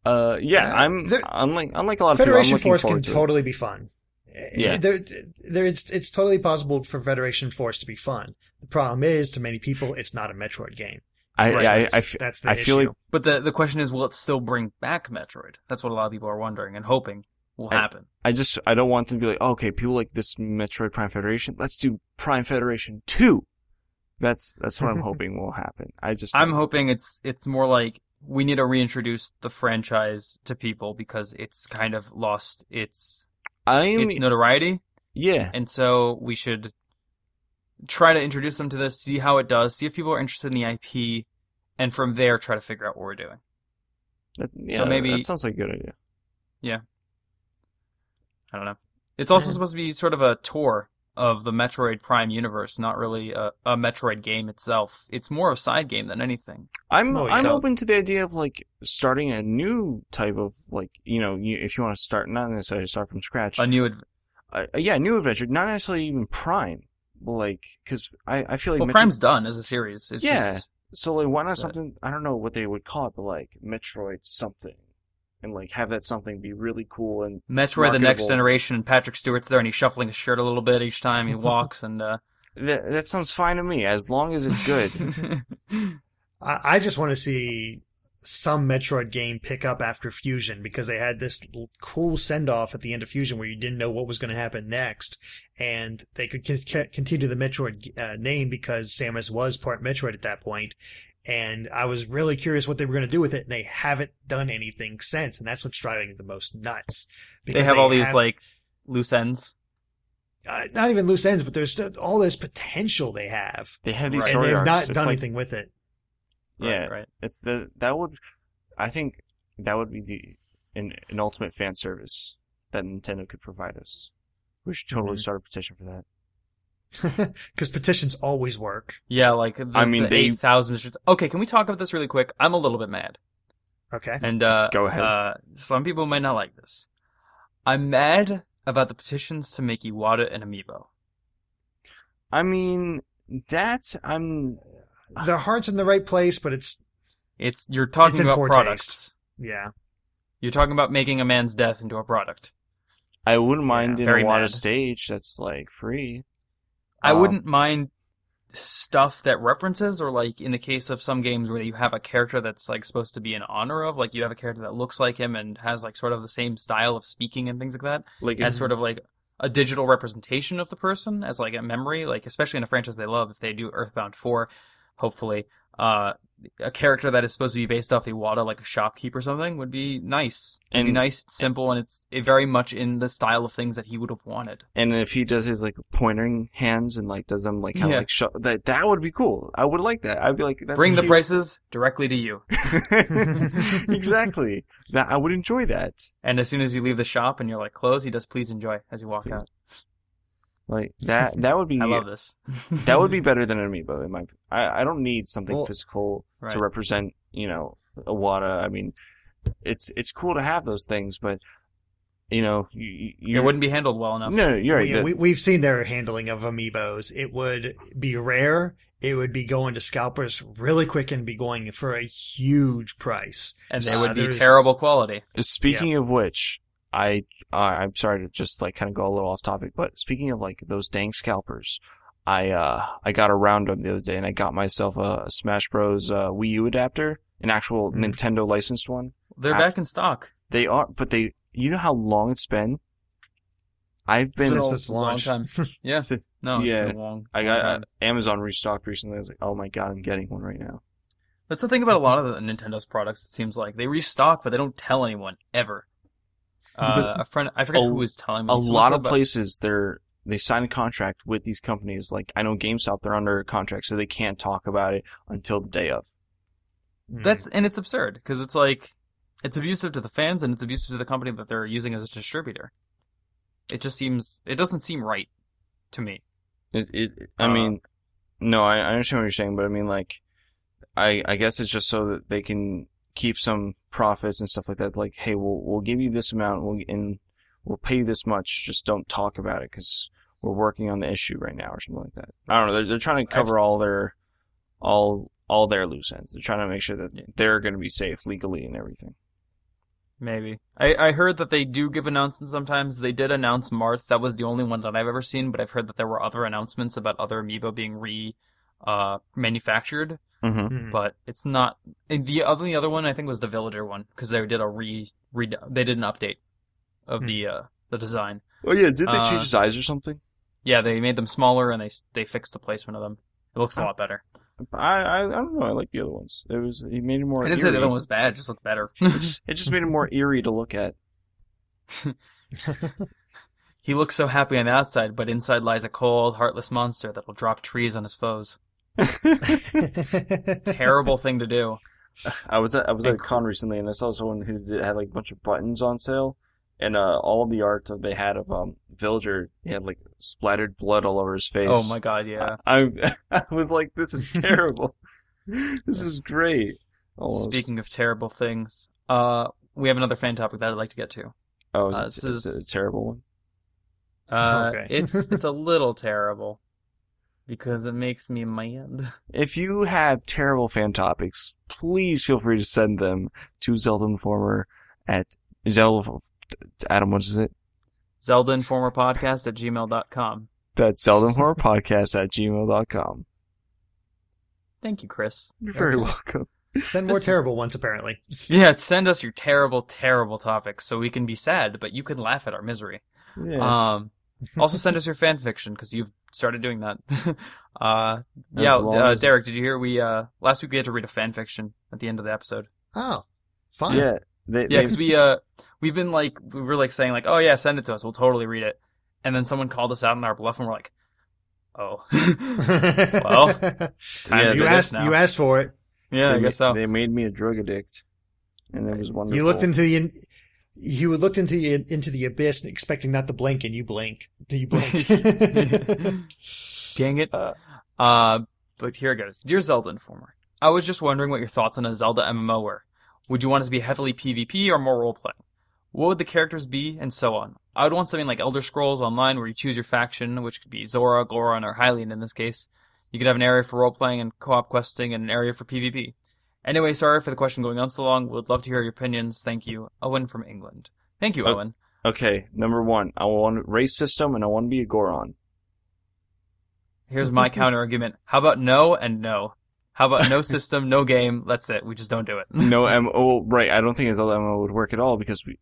Uh, yeah, Uh, I'm there- unlike unlike a lot of Federation people. I'm Force can forward to it. totally be fun. Yeah. there, there, it's it's totally possible for Federation Force to be fun. The problem is, to many people, it's not a Metroid game. I, Right. yeah, I, I, That's- the I feel like But the the question is, will it still bring back Metroid? That's what a lot of people are wondering and hoping will I- happen. I just I don't want them to be like, oh, okay, people like this Metroid Prime Federation. Let's do Prime Federation Two. That's that's what I'm hoping will happen. I just I'm hoping it's it's more like we need to reintroduce the franchise to people because it's kind of lost its I'm its notoriety, yeah. and so we should try to introduce them to this, see how it does, see if people are interested in the IP, and from there try to figure out what we're doing. That, yeah, So maybe- that sounds like a good idea. Yeah, I don't know. It's also supposed to be sort of a tour of the Metroid Prime universe, not really a, a Metroid game itself. It's more a side game than anything. I'm Oh, I'm so- open to the idea of like starting a new type of like you know you, if you want to start not necessarily start from scratch. A new, adv- uh, yeah, new adventure, not necessarily even Prime, like because I I feel like well, Metro- Prime's done as a series. It's Yeah. just, So like, why not So- something? I don't know what they would call it, but like Metroid something, and like have that something be really cool and Metroid: The Next. Generation, and Patrick Stewart's there, and he's shuffling his shirt a little bit each time he walks, and uh, that that sounds fine to me as long as it's good. I, I just want to see some Metroid game pick up after Fusion because they had this cool send off at the end of Fusion where you didn't know what was going to happen next, and they could c- c- continue the Metroid uh, name because Samus was part Metroid at that point, and I was really curious what they were going to do with it, and they haven't done anything since, and that's what's driving me the most nuts. they Because have all these have- like loose ends. uh, not even loose ends, but there's still all this potential they have, They have these Right. and they've arcs. not it's done like, anything with it. Yeah, right, right. it's the that would I think that would be the an, an ultimate fan service that Nintendo could provide us. We should totally Mhm. start a petition for that. Because petitions always work. Yeah, like the, I mean, the they- eight thousand. Okay, can we talk about this really quick? I'm a little bit mad. Okay. And uh, Go ahead. Uh, some people might not like this. I'm mad about the petitions to make Iwata an amiibo. I mean, that I'm. Their heart's in the right place, but it's It's you're talking It's about poor products. yeah. You're talking about making a man's death into a product. I wouldn't mind in very a water mad. stage that's like free. I Um, wouldn't mind stuff that references, or like in the case of some games where you have a character that's like supposed to be in honor of, like you have a character that looks like him and has like sort of the same style of speaking and things like that, like as sort of like a digital representation of the person as like a memory, like especially in a franchise they love, if they do Earthbound 4, hopefully, uh, a character that is supposed to be based off Iwata, like a shopkeep or something, would be nice. It'd be And- nice, simple, and it's very much in the style of things that he would have wanted. and if he does his like pointing hands and like does them like kind of Yeah. like sho- that that would be cool. I would like that. I'd be like, that's Bring the prices directly to you. exactly. That I would enjoy that. And as soon as you leave the shop and you're like, close, he does please enjoy as you walk Please. out. Like that. That would be. I love this. that would be better than an amiibo in my. I I don't need something Well, physical Right. to represent you know Iwata. I mean, it's it's cool to have those things, but you know you, you it wouldn't be handled well enough. No, no, you're right. we, The- we, we've seen their handling of amiibos. It would be rare. It would be going to scalpers really quick and be going for a huge price. And they Uh, would be terrible quality. Speaking of which, I uh, I'm sorry to just like kind of go a little off topic, but speaking of like those dang scalpers, I uh I got a roundup the other day and I got myself a, a Smash Bros. Uh, Wii U adapter, an actual Mhm. Nintendo licensed one. They're I- back in stock. They are, but they you know how long it's been. I've been Since a its long time. Yeah. Since- No, it's yeah. been a long, I got time. uh, Amazon restocked recently. I was like, oh my god, I'm getting one right now. That's the thing about a lot of the Nintendo's products. It seems like they restock, but they don't tell anyone ever. Uh, a friend, I forget A- who was telling me. a lot of about- places they're they sign a contract with these companies. Like I know GameStop, they're under a contract, so they can't talk about it until the day of. Mm. That's and it's absurd because it's like it's abusive to the fans and it's abusive to the company that they're using as a distributor. It just seems it doesn't seem right to me. It, it, I Uh, mean, no, I, I understand what you're saying, but I mean, like, I, I guess it's just so that they can keep some profits and stuff like that. Like, hey, we'll, we'll give you this amount, we'll, and we'll pay you this much. Just don't talk about it because we're working on the issue right now or something like that. I don't know. They're, they're trying to cover all their, all, all their loose ends. They're trying to make sure that they're going to be safe legally and everything. Maybe I I heard that they do give announcements sometimes. They did announce Marth. That was the only one that I've ever seen, but I've heard that there were other announcements about other amiibo being re uh manufactured. Mm-hmm. Mhm. but it's not. the other the other one I think was the villager one because they did a re re they did an update of Hmm. the uh the design. Oh yeah, did they Uh, change his eyes or something? Yeah, they made them smaller and they they fixed the placement of them. It looks a lot better. I, I, I don't know. I like the other ones. It was, he made it more. I didn't say the eerie. other one was bad; it just looked better. It just, it just made it more eerie to look at. he looks so happy on the outside, but inside lies a cold, heartless monster that will drop trees on his foes. Terrible thing to do. I was at I was at a con recently and I saw someone who did, had like a bunch of buttons on sale, and uh, all the art that they had of um Villager, he had like splattered blood all over his face. Oh my god, yeah. I I was like, this is terrible. this is great. Almost. Speaking of terrible things, uh, we have another fan topic that I'd like to get to. oh, uh, it's, this it's is- a terrible one. Uh, Okay. it's it's a little terrible because it makes me mad. If you have terrible fan topics, please feel free to send them to Zelda Informer at Zelda. Adam, what is it? Zelda Informer Podcast at gmail.com. That's Zelda Informer Podcast at gmail.com. Thank you, Chris. You're very Okay. welcome. Send more This is- terrible ones, apparently. Yeah, send us your terrible, terrible topics so we can be sad, but you can laugh at our misery. Yeah. Um, also send us your fan fiction because you've started doing that. uh, yeah, uh, Derrick, it's- did you hear we uh last week we had to read a fan fiction at the end of the episode? Oh, fun. yeah. They, Yeah, because we uh we've been like we were like saying like oh yeah send it to us we'll totally read it, and then someone called us out on our bluff and we're like, oh well, time Yeah, to you asked. You asked for it. yeah, they I ma- guess so. They made me a drug addict, and it was wonderful. You looked into the. In, you looked into the into the abyss, expecting not to blink, and you blink. You blinked. Dang it. Uh, Uh, but here it goes. Dear Zelda Informer, I was just wondering what your thoughts on a Zelda MMO were. Would you want it to be heavily PvP or more role playing? What would the characters be, and so on? I would want something like Elder Scrolls Online, where you choose your faction, which could be Zora, Goron, or Hylian in this case. You could have an area for role playing and co-op questing, and an area for PvP. Anyway, sorry for the question going on so long. We would love to hear your opinions. Thank you, Owen from England. Thank you. Owen. Okay, number one, I want a race system and I want to be a Goron. Here's my counter argument. How about no and no? How about no system, no game? That's it. We just don't do it. No, M. Oh, right. I don't think a Zelda MMO would work at all because we.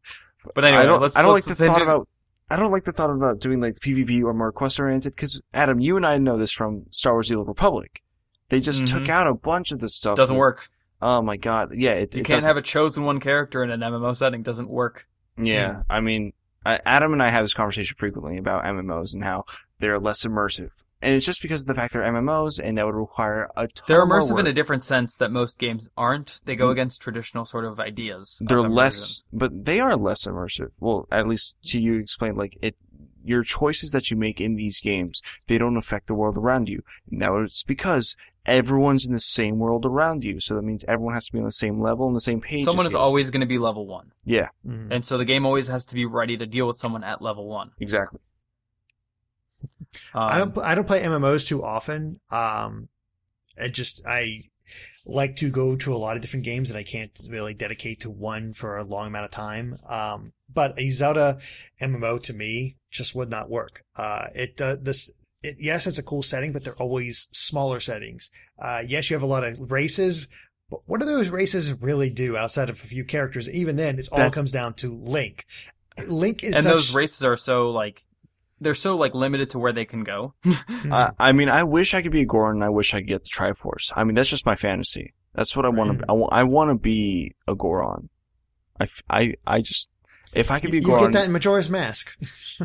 But anyway, I don't. let's. I don't let's, like the thought inter- about. I don't like the thought about doing like PvP or more quest oriented because Adam, you and I know this from Star Wars: The Old Republic. They just Mhm. took out a bunch of the stuff. Doesn't that- work. Oh my god! Yeah, it, You it can't doesn't- have a chosen one character in an MMO setting. Doesn't work. Yeah, I mean, Adam and I have this conversation frequently about MMOs and how they're less immersive, and it's just because of the fact they're MMOs, and that would require a ton. They're more immersive in a different sense that most games aren't. They go Mm. against traditional sort of ideas. They're immersion. less, but they are less immersive. Well, at least to you explain, like it, your choices that you make in these games, they don't affect the world around you. Now it's because everyone's in the same world around you, so that means everyone has to be on the same level and the same page. Someone as is you. always going to be level one, Yeah, Mhm. and so the game always has to be ready to deal with someone at level one. exactly. I Um, don't. I don't play MMOs too often. Um, I just I like to go to a lot of different games that I can't really dedicate to one for a long amount of time. Um, but a Zelda MMO to me just would not work. Uh, it uh, this. It, yes, it's a cool setting, but they're always smaller settings. Uh, yes, you have a lot of races, but what do those races really do outside of a few characters? Even then, it all That's- comes down to Link. Link is and such, those races are so like they're so like limited to where they can go. Mhm. I, I mean, I wish I could be a Goron. and I wish I could get the Triforce. I mean, that's just my fantasy. That's what I want to. Right. I want. I want to be a Goron. I, f- I, I just if I could be you a Goron. get that in Majora's Mask.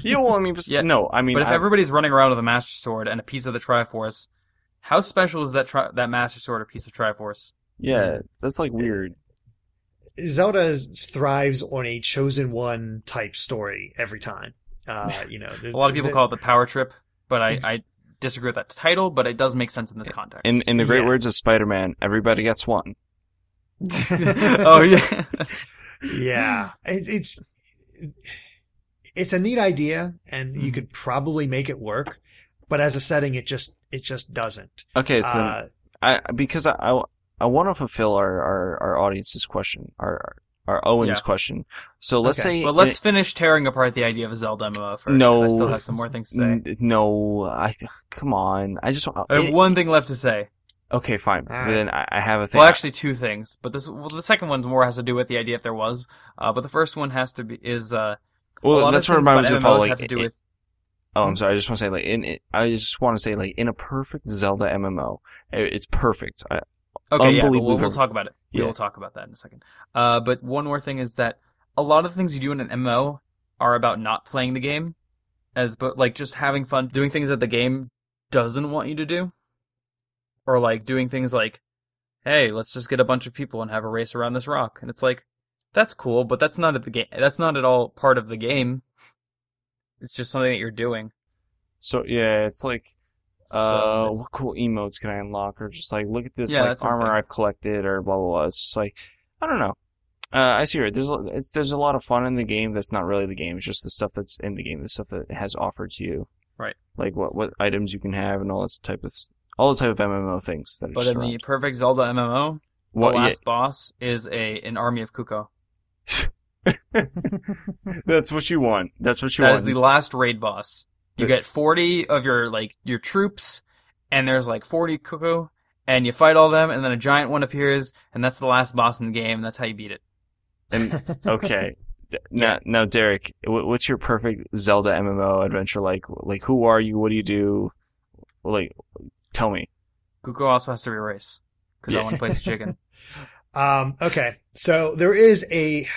yeah, well, I mean, Yeah. no, I mean, but if I- everybody's running around with a Master Sword and a piece of the Triforce, how special is that tri- that Master Sword or piece of Triforce? yeah, that's like weird. Zelda thrives on a chosen one type story every time. Uh, you know, the, A lot of people the- call it the Power Trip, but I, I disagree with that title. But it does make sense in this context. In in the great Yeah. words of Spider-Man, everybody gets one. oh yeah, yeah, it, it's it's a neat idea, and you Mhm. could probably make it work, but as a setting, it just it just doesn't. Okay, so Uh, I because I I, I want to fulfill our, our our audience's question, our our Owen's Yeah. question. So let's Okay. say, but let's finish tearing apart the idea of a Zelda MMO first. 'cause No. I still have some more things to say. N- no, I come on. I just I have it- one thing left to say. Okay, fine. All But then I, I have a thing. Well, actually, two things. But this, well, the second one more has to do with the idea if there was. Uh, but the first one has to be is uh, a well, lot that's of what things reminds me about of how MMOs like have to do it- with. Oh, I'm sorry. I just want to say, like, in it, I just want to say, like, in a perfect Zelda MMO, it- it's perfect. I, Okay, yeah, but we'll, we'll talk about it. Yeah. We'll talk about that in a second. Uh, but one more thing is that a lot of the things you do in an MMO are about not playing the game, as but like just having fun doing things that the game doesn't want you to do, or like doing things like, hey, let's just get a bunch of people and have a race around this rock, and it's like, that's cool, but that's not at the game. That's not at all part of the game. It's just something that you're doing. so yeah, it's like, uh, So- what cool emotes can I unlock, or just like, look at this Yeah, like that sort of armor. I've collected, or blah blah blah. It's just like, I don't know. Uh, I see it. There's a, there's a lot of fun in the game that's not really the game. It's just the stuff that's in the game, the stuff that it has offered to you. Right. Like what what items you can have and all this type of all the type of MMO things that are But just in the perfect Zelda MMO, the What- yeah, last boss is a an army of Cucco. that's what you want. That's what you That want. is the last raid boss. You The- get 40 of your like your troops and there's like 40 Cucco and you fight all them and then a giant one appears and that's the last boss in the game and that's how you beat it. And okay, D- now now Derrick, what's your perfect Zelda MMO adventure like? Like who are you? What do you do? Like, tell me. Cucco also has to be race because I want to place a chicken. Um, okay, so there is a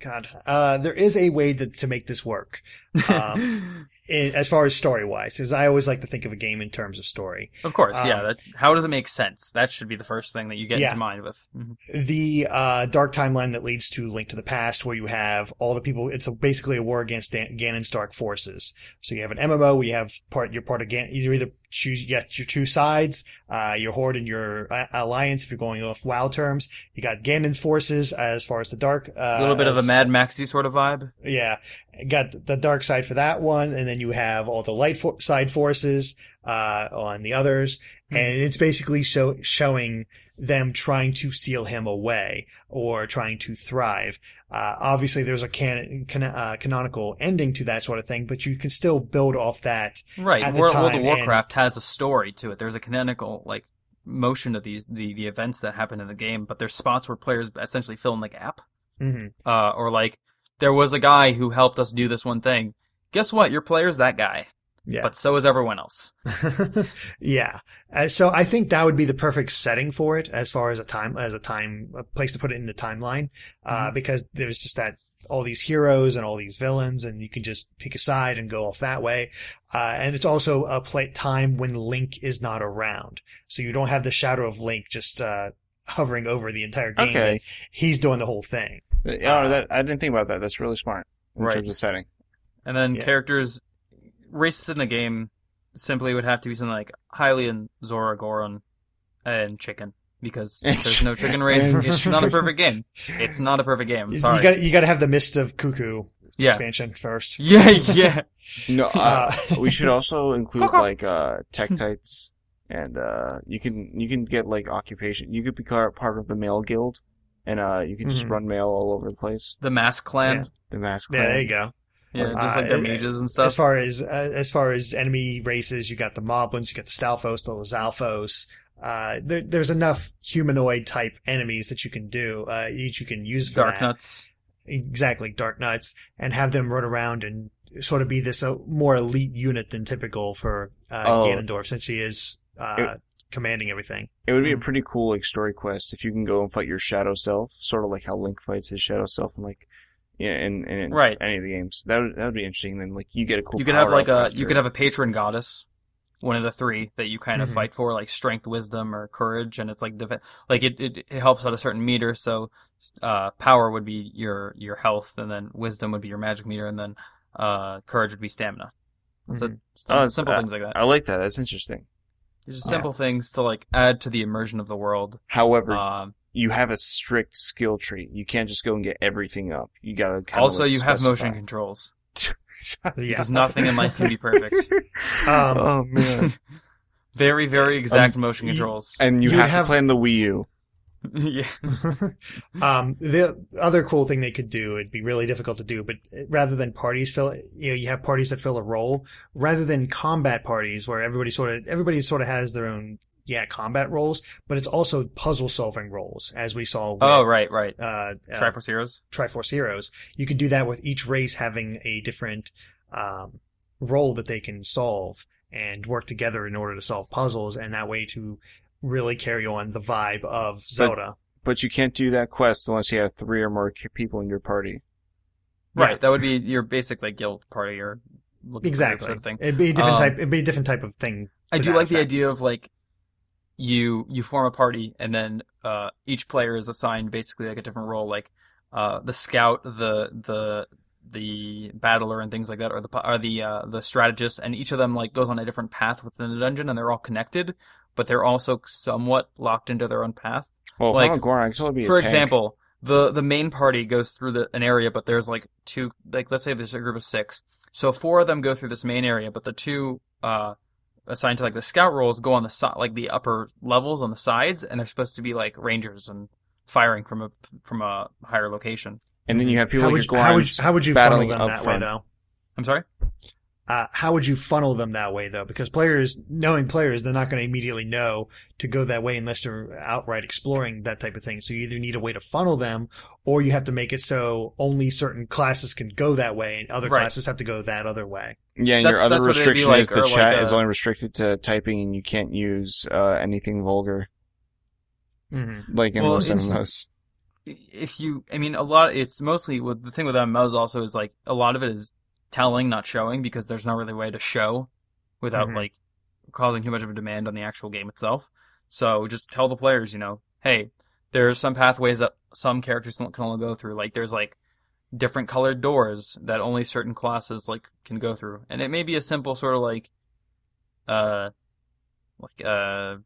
God, uh, there is a way that, to make this work. Um, in, as far as story wise, because I always like to think of a game in terms of story. of course, yeah. um, That, how does it make sense? That should be the first thing that you get Yeah. in mind with. Mhm. The uh, dark timeline that leads to Link to the Past, where you have all the people. It's a, basically a war against Dan- Ganon's dark forces. So you have an MMO. We have part. You're part of Gan. You're either choose, you got your two sides, uh, your Horde and your uh, Alliance, if you're going off WoW terms. You got Ganon's forces as far as the dark, uh, a little bit of a Mad Maxy sort of vibe. yeah, got the dark side for that one, and then you have all the light for- side forces uh, on the others, and it's basically show- showing them trying to seal him away or trying to thrive. Uh, obviously, there's a can- can- uh, canonical ending to that sort of thing, but you can still build off that. Right. World, World of and- Warcraft has a story to it. There's a canonical like motion of these the, the events that happen in the game, but there's spots where players essentially fill in the gap. hmm Uh, or like there was a guy who helped us do this one thing. Guess what? Your player's that guy, Yeah. but so is everyone else. yeah. Uh, so I think that would be the perfect setting for it as far as a time, as a time, a place to put it in the timeline. Uh, because there's just that, all these heroes and all these villains and you can just pick a side and go off that way. Uh, and it's also a play time when Link is not around. So you don't have the shadow of Link just, uh, hovering over the entire game. Okay. He's doing the whole thing. Oh, that I didn't think about that. That's really smart in Right. terms of setting. And then Yeah. characters, races in the game simply would have to be something like Hylian, Zora, Goron, and Chicken. Because there's no chicken race, it's not a perfect game. It's not a perfect game. You Sorry. got, you got to have the Mist of Cucco yeah. expansion first. Yeah, yeah. No, uh, Uh, we should also include like uh, Tektites, and uh, you can you can get like occupation. You could be car- part of the mail guild, and uh, you can just Mhm. run mail all over the place. The Mask Clan. The mask. Clan. Yeah, clan. there you go. Yeah, just like their Uh, mages and stuff. As far as uh, as far as enemy races, you got the Moblins, you got the Stalfos, the Lizalfos. Uh, there, there's enough humanoid type enemies that you can do. Uh, each you can use for Dark that. Nuts. exactly Darknuts, and have them run around and sort of be this uh, more elite unit than typical for uh, Oh. Ganondorf, since he is uh, commanding everything. It would be a Mhm. pretty cool like story quest if you can go and fight your shadow self, sort of like how Link fights his shadow self and like yeah, in, in Right. any of the games. That would that would be interesting. Then like you get a cool. You could have like a after- you could have a patron goddess, one of the three that you kind of Mhm. fight for, like strength, wisdom, or courage, and it's like def- like it, it it helps out a certain meter. So, uh, power would be your your health, and then wisdom would be your magic meter, and then uh, courage would be stamina. So Mhm. sim- Oh, simple uh, things like that. I like that. That's interesting. It's just yeah. simple things to like add to the immersion of the world. However, Um, you have a strict skill tree. You can't just go and get everything up. You gotta kind also, of like, you have motion controls Yeah. because nothing in life can be perfect. Um, oh man! Very, very exact motion y- controls. And you You'd have, have- to play on the Wii U. yeah. um, the other cool thing they could do, it'd be really difficult to do, but rather than parties fill, you know, you have parties that fill a role, rather than combat parties where everybody sort of, everybody sort of has their own, yeah, combat roles, but it's also puzzle solving roles, as we saw with, Oh, right, right. uh, uh, Triforce Heroes. Triforce Heroes. You can do that with each race having a different, um, role that they can solve and work together in order to solve puzzles, and that way to really carry on the vibe of Zelda. But you can't do that quest unless you have three or more people in your party. Right, Yeah. that would be your basic like guild party or looking Exactly. sort of thing. It'd be a different Um, type. It'd be a different type of thing. I do like the idea of like you you form a party and then uh, each player is assigned basically like a different role, like uh, the scout, the the the battler, and things like that, or the or the uh, the strategist, and each of them like goes on a different path within the dungeon, and they're all connected, but they're also somewhat locked into their own path. Well, Like, I'm a Goron, I totally be For example, the the main party goes through the, an area, but there's like two, like let's say there's a group of six. So four of them go through this main area, but the two uh, assigned to like the scout roles go on the side, like the upper levels on the sides, and they're supposed to be like rangers and firing from a from a higher location. and then you have people How like would, your you, how would you, how would you funnel them up that way front. though? I'm sorry. Uh, how would you funnel them that way though? Because players, knowing players, they're not going to immediately know to go that way unless they're outright exploring that type of thing. So you either need a way to funnel them, or you have to make it so only certain classes can go that way, and other Right. classes have to go that other way. Yeah, and That's- your other that's what it'd be restriction like, is the chat like is only restricted to typing, and you can't use uh, anything vulgar, Mm-hmm. like in Well, most it's- MMOs. if you i mean a lot it's mostly with the thing with mmos also is like a lot of it is telling not showing because there's no really way to show without Mhm. like causing too much of a demand on the actual game itself so just tell the players you know hey there's some pathways that some characters can only go through like there's like different colored doors that only certain classes like can go through and it may be a simple sort of like uh like uh,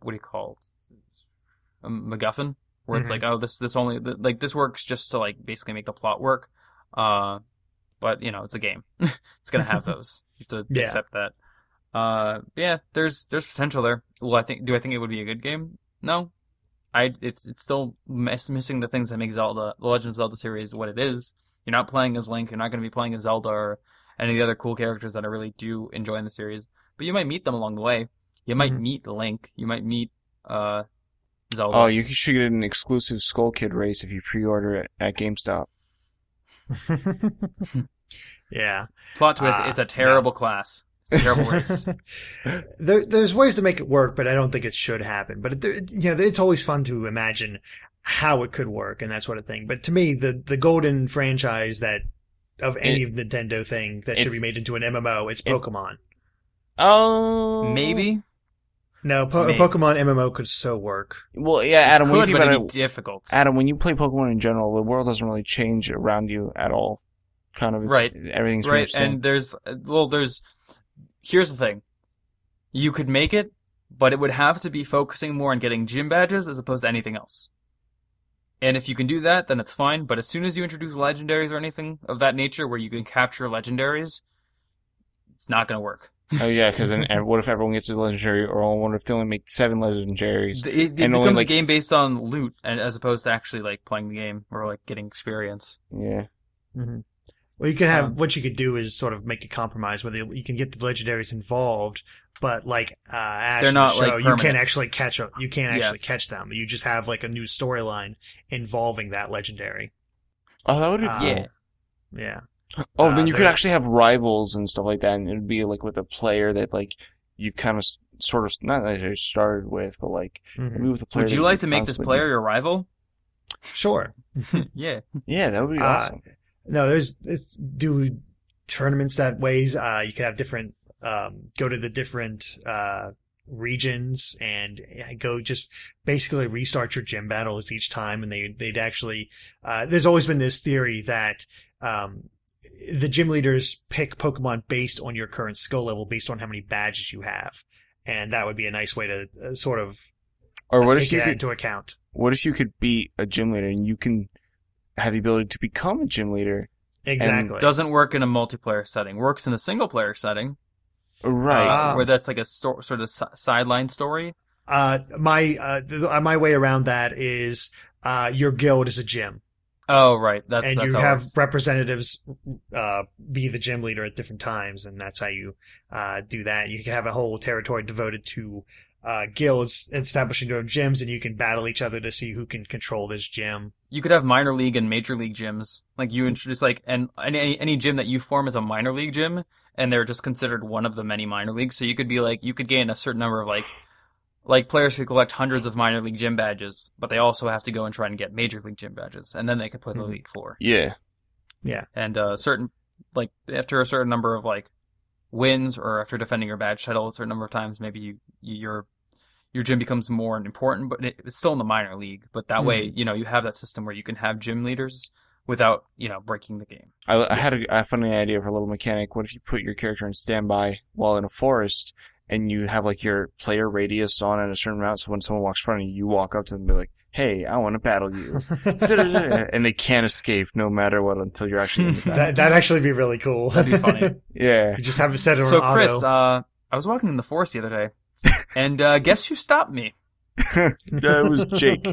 what do you call it? A MacGuffin, where it's Mhm. like, oh, this this only like this works just to like basically make the plot work. Uh, but you know, it's a game. it's gonna have those. You have to Yeah. accept that. Uh, yeah, there's there's potential there. Well, I think do I think it would be a good game? No, I it's it's still miss, missing the things that make Zelda, the Legend of Zelda series, what it is. You're not playing as Link. You're not going to be playing as Zelda or any of the other cool characters that I really do enjoy in the series. But you might meet them along the way. You might Mhm. meet Link. You might meet uh Zelda. Oh, you should get an exclusive Skull Kid race if you pre-order it at GameStop. Yeah. Plot twist: Ah, It's a terrible class. It's a terrible race. there, there's ways to make it work, but I don't think it should happen. But it, you know, it's always fun to imagine how it could work and that sort of thing. But to me, the the golden franchise that of any It- Nintendo thing that should be made into an MMO, it's it's- Pokemon. Oh, Maybe. No, po- Maybe. a Pokemon MMO could so work. Well, yeah, Adam. Could, when you think but about it'd be difficult. Adam, when you play Pokemon in general, the world doesn't really change around you at all. Kind of, it's, Right. Everything's right much the same. and there's well there's here's the thing you could make it but it would have to be focusing more on getting gym badges as opposed to anything else and if you can do that then it's fine but as soon as you introduce legendaries or anything of that nature where you can capture legendaries it's not going to work oh yeah, because then what if everyone gets a legendary, or I wonder if they only make seven legendaries? it, it And only, becomes like- a game based on loot and as opposed to actually like playing the game or like getting experience Yeah. Mm-hmm. Well, you can have Um, what you could do is sort of make a compromise where you, you can get the legendaries involved, but like uh, Ash They're in the show, like, you can't actually catch up. You can't Yeah. actually catch them. You just have like a new storyline involving that legendary. Oh, that would be Uh, yeah. Yeah. Oh, Uh, then you could actually have rivals and stuff like that, and it'd be like with a player that like you've kind of sort of not necessarily started with, but like Mhm. maybe with a player. would you like to make this player your rival Sure. yeah Yeah, that would be Uh, awesome. No, there's, it's do tournaments that ways. Uh, you could have different, um, go to the different, uh, regions and uh, go just basically restart your gym battles each time. And they, they'd actually, uh, there's always been this theory that, um, the gym leaders pick Pokemon based on your current skill level, based on how many badges you have. And that would be a nice way to uh, sort of Or what take if you that could? into account. What if you could be a gym leader and you can have the ability to become a gym leader? Exactly. doesn't work in a multiplayer setting works in a single player setting Right. uh, where that's like a sto- sort of si- sideline story. Uh, my uh, th- uh, my way around that is uh, your guild is a gym, Oh, right. That's and that's you have representatives uh, be the gym leader at different times, and that's how you uh, do that. You can have a whole territory devoted to uh, guilds establishing their own gyms, and you can battle each other to see who can control this gym. You could have minor league and major league gyms. Like you introduce like and any any gym that you form is a minor league gym, and they're just considered one of the many minor leagues. So you could be like you could gain a certain number of like like players could collect hundreds of minor league gym badges, but they also have to go and try and get major league gym badges, and then they can play the Mhm. elite four. yeah. and uh, certain like after a certain number of like wins or after defending your badge title a certain number of times, maybe you, you your your gym becomes more important, but it, it's still in the minor league. But that way, you know, you have that system where you can have gym leaders without you know breaking the game. I, I had a, a funny idea for a little mechanic. What if you put your character in standby while in a forest, and you have like your player radius on at a certain amount, so when someone walks in front of you, you walk up to them and be like, "Hey, I want to battle you," and they can't escape no matter what until you're actually in the battle. that that'd actually be really cool. That'd be funny. yeah. you just have it set it on so auto. Chris, uh, I was walking in the forest the other day, and uh, guess who stopped me? That was Jake.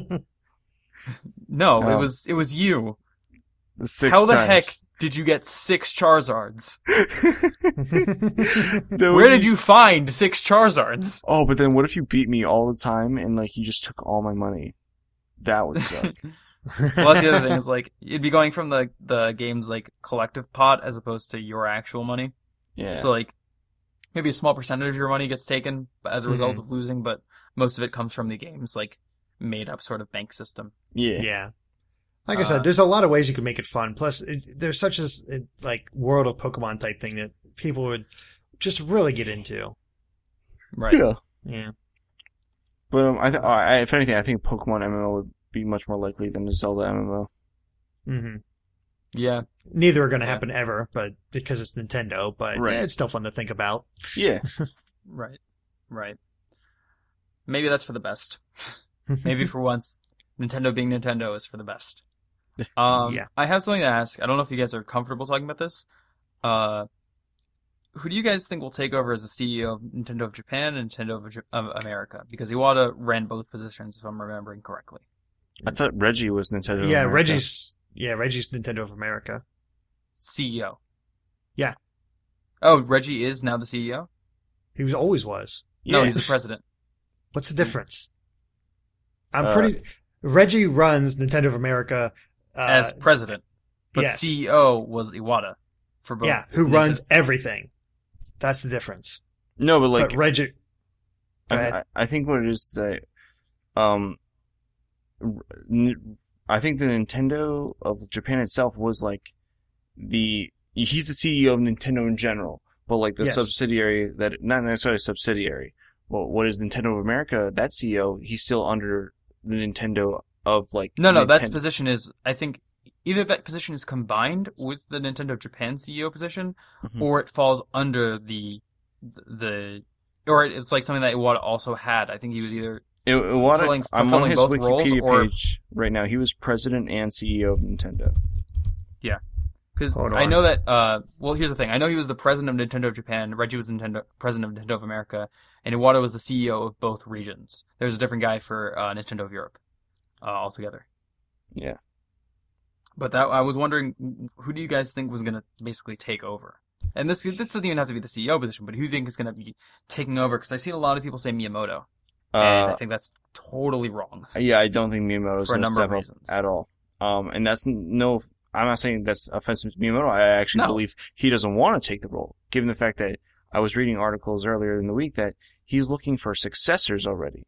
No, it Oh. was it was you. Six How the times. heck did you get six Charizards? Where did you find six Charizards? Oh, but then what if you beat me all the time and like you just took all my money? That would suck. well, that's the other thing is like you'd be going from the the game's like collective pot as opposed to your actual money. Yeah. So like maybe a small percentage of your money gets taken as a result Mhm. of losing, but most of it comes from the game's like made up sort of bank system. yeah. Yeah. Like I Uh, said, there's a lot of ways you can make it fun. Plus, it, there's such a s- it- like world of Pokemon type thing that people would just really get into. Right. Yeah. Yeah. But um, I, th- I, if anything, I think Pokemon MMO would be much more likely than a Zelda MMO. hmm Yeah. Neither are going to Yeah. happen ever, but because it's Nintendo. But Right. yeah, it's still fun to think about. Yeah. Right. Right. maybe that's for the best. maybe for once, Nintendo being Nintendo is for the best. Um, Yeah. I have something to ask. I don't know if you guys are comfortable talking about this. Uh, who do you guys think will take over as the CEO of Nintendo of Japan and Nintendo of, J- of America? Because Iwata ran both positions, if I'm remembering correctly. I thought Reggie was Nintendo. yeah, America. Reggie's yeah Reggie's Nintendo of America. CEO. Yeah. Oh, Reggie is now the CEO. He was always was. No, Yeah. he's the president. What's the difference? I'm Uh, pretty. Reggie runs Nintendo of America uh, as president, but yes. CEO was Iwata for both. yeah, who Nintendo- runs everything. That's the difference. No, but like but Reggie. I, I I think what it is that, um, r- n- I think the Nintendo of Japan itself was like the he's the CEO of Nintendo in general, but like the Yes. subsidiary that not necessarily a subsidiary. Well, what is Nintendo of America? That CEO, he's still under the Nintendo of like No, no, that position is. I think either that position is combined with the Nintendo Japan CEO position, Mhm. or it falls under the the, or it's like something that Iwata also had. I think he was either I- Iwata, fulfilling- I'm on his Wikipedia or- page right now. He was president and CEO of Nintendo. Yeah, because I know that. Uh, well, here's the thing. I know he was the president of Nintendo of Japan. Reggie was Nintendo president of Nintendo of America, and Iwata was the CEO of both regions. There's a different guy for uh, Nintendo of Europe, uh, altogether. Yeah. But that I was wondering, who do you guys think was gonna basically take over? And this this doesn't even have to be the CEO position, but who do you think is gonna be taking over? Because I've seen a lot of people say Miyamoto, and I Uh, think that's totally wrong. yeah, I don't think Miyamoto For a going to number of step up reasons. at all. Um, and that's no. I'm not saying that's offensive to Miyamoto. I actually No. believe he doesn't want to take the role, given the fact that I was reading articles earlier in the week that he's looking for successors already.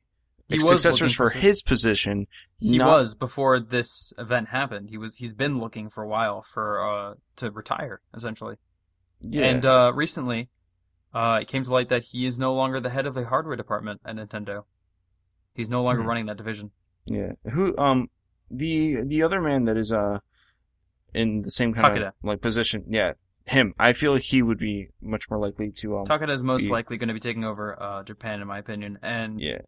He was successors for for his position. He not- was before this event happened. He was he's been looking for a while for uh to retire essentially. Yeah. And uh recently uh it came to light that he is no longer the head of the hardware department at Nintendo. He's no longer Hmm. running that division. yeah. Who? Um. The the other man that is uh in the same kind Takeda. of like position. Yeah. Him. I feel like he would be much more likely to um. Takeda is most be- likely going to be taking over uh Japan in my opinion. And yeah.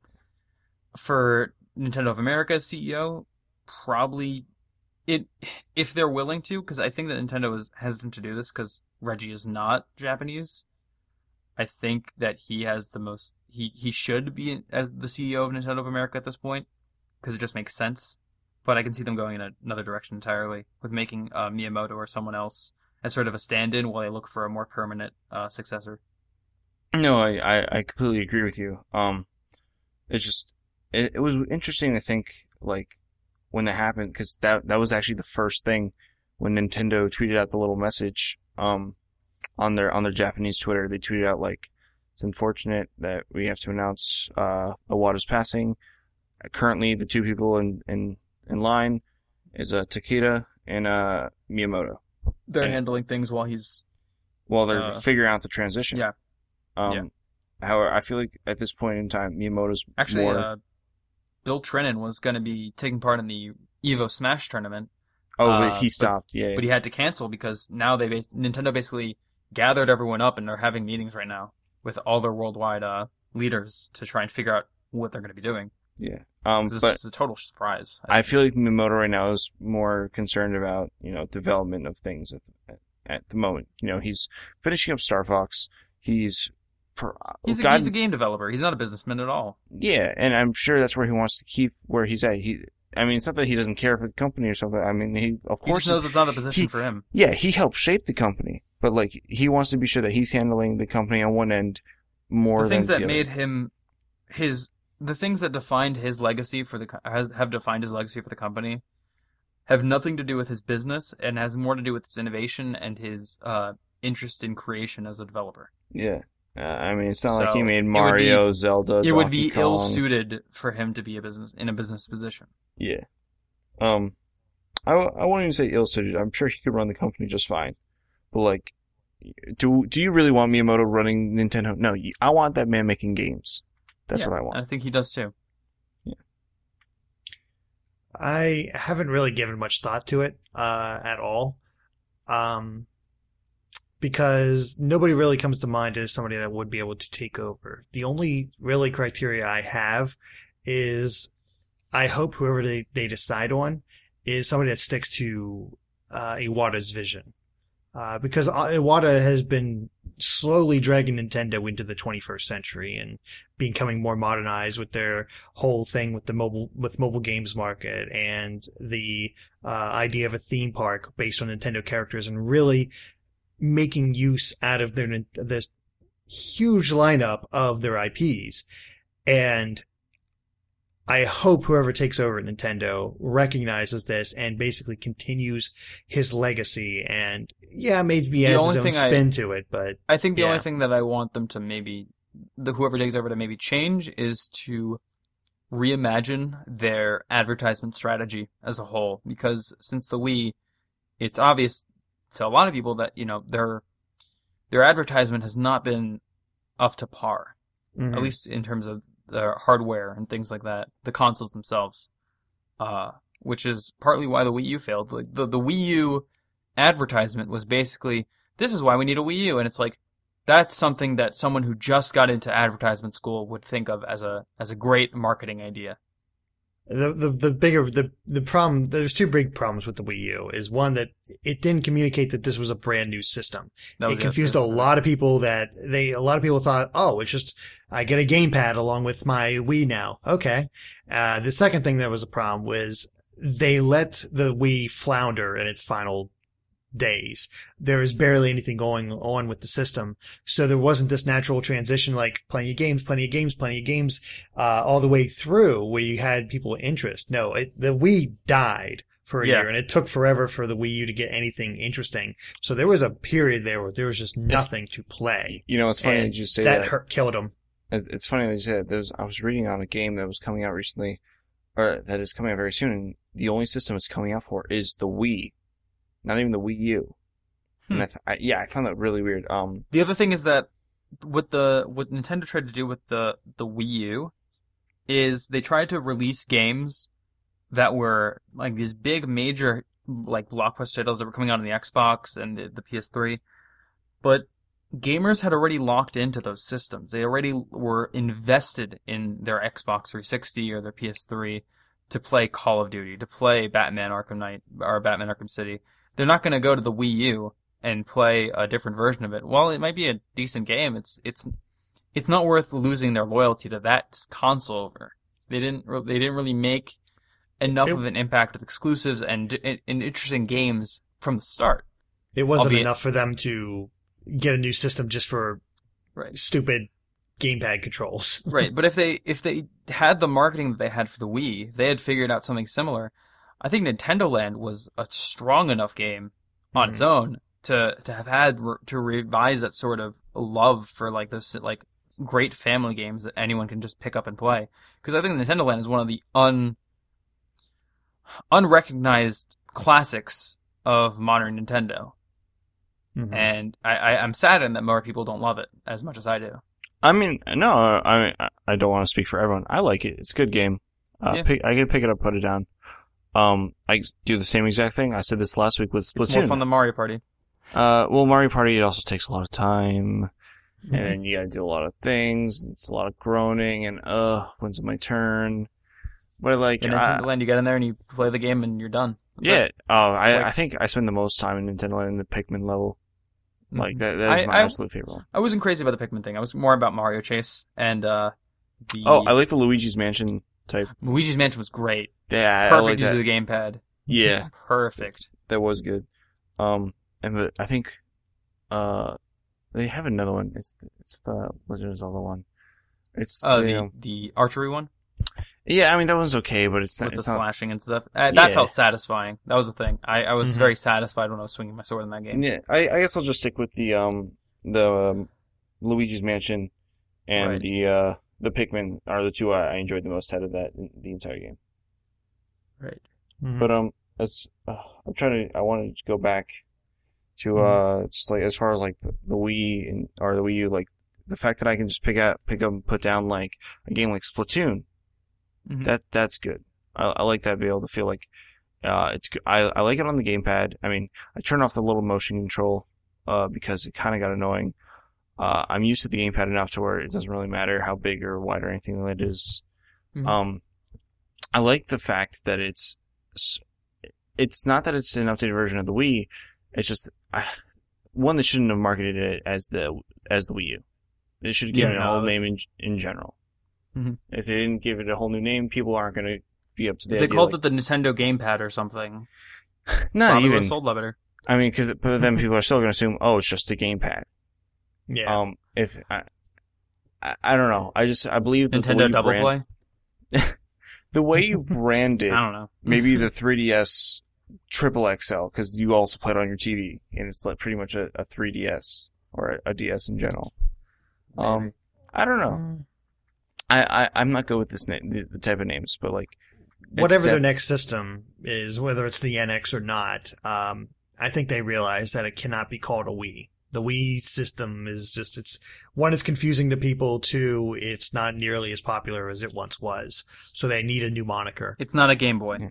For Nintendo of America CEO, probably it if they're willing to, because I think that Nintendo is hesitant to do this because Reggie is not Japanese. I think that he has the most he he should be as the CEO of Nintendo of America at this point because it just makes sense. But I can see them going in another direction entirely with making uh, Miyamoto or someone else as sort of a stand-in while they look for a more permanent uh, successor. No, I, I, I completely agree with you. Um, it's just it, it was interesting to think like when that happened because that that was actually the first thing when Nintendo tweeted out the little message um on their on their Japanese Twitter. They tweeted out like it's unfortunate that we have to announce uh Iwata's passing. Uh, currently, the two people in in in line is uh, Takeda and uh Miyamoto. They're Yeah. handling things while he's while they're Uh, figuring out the transition. yeah. Um, Yeah. However, I feel like at this point in time, Miyamoto's Actually, more. Bill Trinen was going to be taking part in the Evo Smash tournament, oh, uh, but he but- stopped. yeah, but he had to cancel because now they bas- Nintendo basically gathered everyone up and they're having meetings right now with all their worldwide uh, leaders to try and figure out what they're going to be doing. yeah. Um, This is a total surprise. I feel like Miyamoto right now is more concerned about you know development of things at the, at the moment. You know, he's finishing up Star Fox. He's he's, a, God- he's a game developer. He's not a businessman at all. yeah, and I'm sure that's where he wants to keep where he's at. He, I mean, it's not that he doesn't care for the company or something. I mean, he of course knows it's not a position he- for him. yeah, he helped shape the company, but like he wants to be sure that he's handling the company on one end more The things than that the other. made him his the things that defined his legacy for the has have defined his legacy for the company have nothing to do with his business and has more to do with his innovation and his uh, interest in creation as a developer. Yeah. Uh, I mean, it's not like he it made would Mario, Zelda, it would Donkey be Kong. ill suited for him to be a business in a business position. Yeah. Um, I, I won't even say ill suited. I'm sure he could run the company just fine. But like, do do you really want Miyamoto running Nintendo? No, I want that man making games. That's Yeah, what I want. I think he does too. Yeah. I haven't really given much thought to it uh, at all, um, because nobody really comes to mind as somebody that would be able to take over. The only really criteria I have is I hope whoever they, they decide on is somebody that sticks to uh, Iwata's vision. Uh, because Iwata has been slowly dragging Nintendo into the 21st century and becoming more modernized with their whole thing with the mobile with mobile games market and the uh, idea of a theme park based on Nintendo characters and really making use out of their this huge lineup of their IPs. And I hope whoever takes over at Nintendo recognizes this and basically continues his legacy and yeah, maybe adds his own spin I, to it, but I think the yeah. only thing that I want them to maybe the whoever takes over to maybe change is to reimagine their advertisement strategy as a whole because since the Wii it's obvious to a lot of people that you know their their advertisement has not been up to par, Mhm. at least in terms of the hardware and things like that, the consoles themselves. Uh, which is partly why the Wii U failed. Like the the Wii U advertisement was basically this is why we need a Wii U, and it's like that's something that someone who just got into advertisement school would think of as a as a great marketing idea. The, the the bigger the the problem there's two big problems with the Wii U is one that it didn't communicate that this was a brand new system. It confused a lot of people that they a lot of people thought, oh, it's just I get a gamepad along with my Wii now. Okay. Uh, the second thing that was a problem was they let the Wii flounder in its final days. There was barely anything going on with the system, so there wasn't this natural transition like plenty of games, plenty of games, plenty of games, uh, all the way through where you had people interest. No, it, the Wii died for a Yeah. year, and it took forever for the Wii U to get anything interesting. So there was a period there where there was just nothing to play. You know, it's funny that you say that that. hurt, killed them. It's, it's funny that you said that. There was, I was reading on a game that was coming out recently, or that is coming out very soon, and the only system it's coming out for is the Wii, not even the Wii U. Hmm. And I, th- I yeah, I found that really weird. Um, The other thing is that what the what Nintendo tried to do with the the Wii U is they tried to release games that were like these big major like blockbuster titles that were coming out on the Xbox and the, the PS3, but gamers had already locked into those systems. They already were invested in their Xbox 360 or their PS3 to play Call of Duty, to play Batman Arkham Knight or Batman Arkham City. They're not going to go to the Wii U and play a different version of it. While it might be a decent game, it's it's it's not worth losing their loyalty to that console over. They didn't they didn't really make enough It- of an impact with exclusives and, and and interesting games from the start. It wasn't Albeit- enough for them to get a new system just for Right. stupid gamepad controls. right, but if they if they had the marketing that they had for the Wii, they had figured out something similar. I think Nintendo Land was a strong enough game on its own to to have had re- to revise that sort of love for like those like great family games that anyone can just pick up and play. Because I think Nintendo Land is one of the un unrecognized classics of modern Nintendo, Mhm. and I, I I'm saddened that more people don't love it as much as I do. I mean, no, I mean, I- I don't want to speak for everyone. I like it. It's a good game. Uh, Yeah. pick, I can pick it up, put it down. Um, I do the same exact thing. I said this last week with It's more fun than Mario Party. Uh, well, Mario Party it also takes a lot of time, Mhm. and then you gotta do a lot of things. and It's a lot of groaning and uh, when's my turn? But I like, In Nintendo Land, you get in there and you play the game and you're done. That's yeah. it. Oh, I Like- I think I spend the most time in Nintendo Land in the Pikmin level. Like Mhm. that. That is I- my I- absolute favorite one. I wasn't crazy about the Pikmin thing. I was more about Mario Chase and uh, the Oh, I like the Luigi's Mansion type. Luigi's Mansion was great. Yeah, I Perfect like use that. of the gamepad. Yeah, Perfect. that was good. Um, and but I think, uh, they have another one. It's it's the Legend of Zelda one. It's Oh, you the know- the archery one yeah. I mean that one's okay, but it's not. with the It's not slashing and stuff. Uh, that Yeah. felt satisfying. That was the thing. I, I was Mhm. very satisfied when I was swinging my sword in that game. Yeah, I, I guess I'll just stick with the um the um, Luigi's Mansion and Right. the uh the Pikmin are the two I, I enjoyed the most out of that the entire game. Right. Mhm. But um, as uh, I'm trying to, I wanted to go back to Mm-hmm. uh just like as far as like the, the Wii and or the Wii U, like the fact that I can just pick out, pick up, and put down like a game like Splatoon. Mhm. That that's good. I, I like that be able to feel like uh it's good. I I like it on the gamepad. I mean, I turn off the little motion control uh, because it kind of got annoying. Uh, I'm used to the gamepad enough to where it doesn't really matter how big or wide or anything like it is. Mhm. Um, I like the fact that it's it's not that it's an updated version of the Wii. It's just I, one that shouldn't have marketed it as the as the Wii U. They should have given Yeah, it a no, whole it name in in general. Mhm. If they didn't give it a whole new name, people aren't going to be up to date. They called it the Nintendo Gamepad or something, not probably even. sold that better. I mean, because then people are still going to assume, oh, it's just a gamepad. Yeah. Um, if I, I, I don't know, I just I believe that the Nintendo way Double brand, Play. the way you branded I don't know. maybe the 3DS triple XL because you also play it on your TV and it's like pretty much a, a 3DS or a, a DS in general. Um, I don't know. Mm, I, I I'm not good with this name, the, the type of names, but like it's whatever their next system is, whether it's the NX or not, um, I think they realize that it cannot be called a Wii. The Wii system is just, it's, one, it's confusing to people, two, it's not nearly as popular as it once was. So they need a new moniker. It's not a Game Boy. Yeah.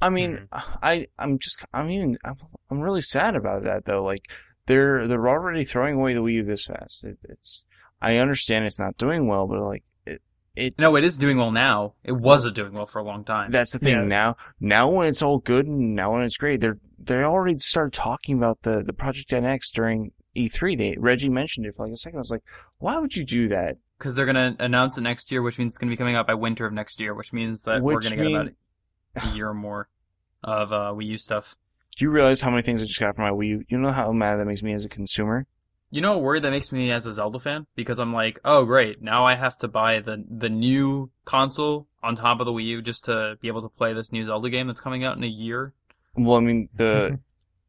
I mean, Mm-hmm. I I'm just I'm even I'm, I'm really sad about that though. Like they're they're already throwing away the Wii U this fast. It, it's I understand it's not doing well, but like it it No, it is doing well now. It wasn't doing well for a long time. that's the thing Yeah. now. Now when it's all good and now when it's great, they're they already started talking about the the Project NX during E3. They Reggie mentioned it for like a second. I was like, why would you do that? Because they're going to announce it next year, which means it's going to be coming out by winter of next year, which means that we're going to get about a year or more of uh, Wii U stuff. Do you realize how many things I just got from my Wii U? You know how mad that makes me as a consumer? You know what worry that makes me as a Zelda fan? Because I'm like, oh great, now I have to buy the the new console on top of the Wii U just to be able to play this new Zelda game that's coming out in a year. Well, I mean the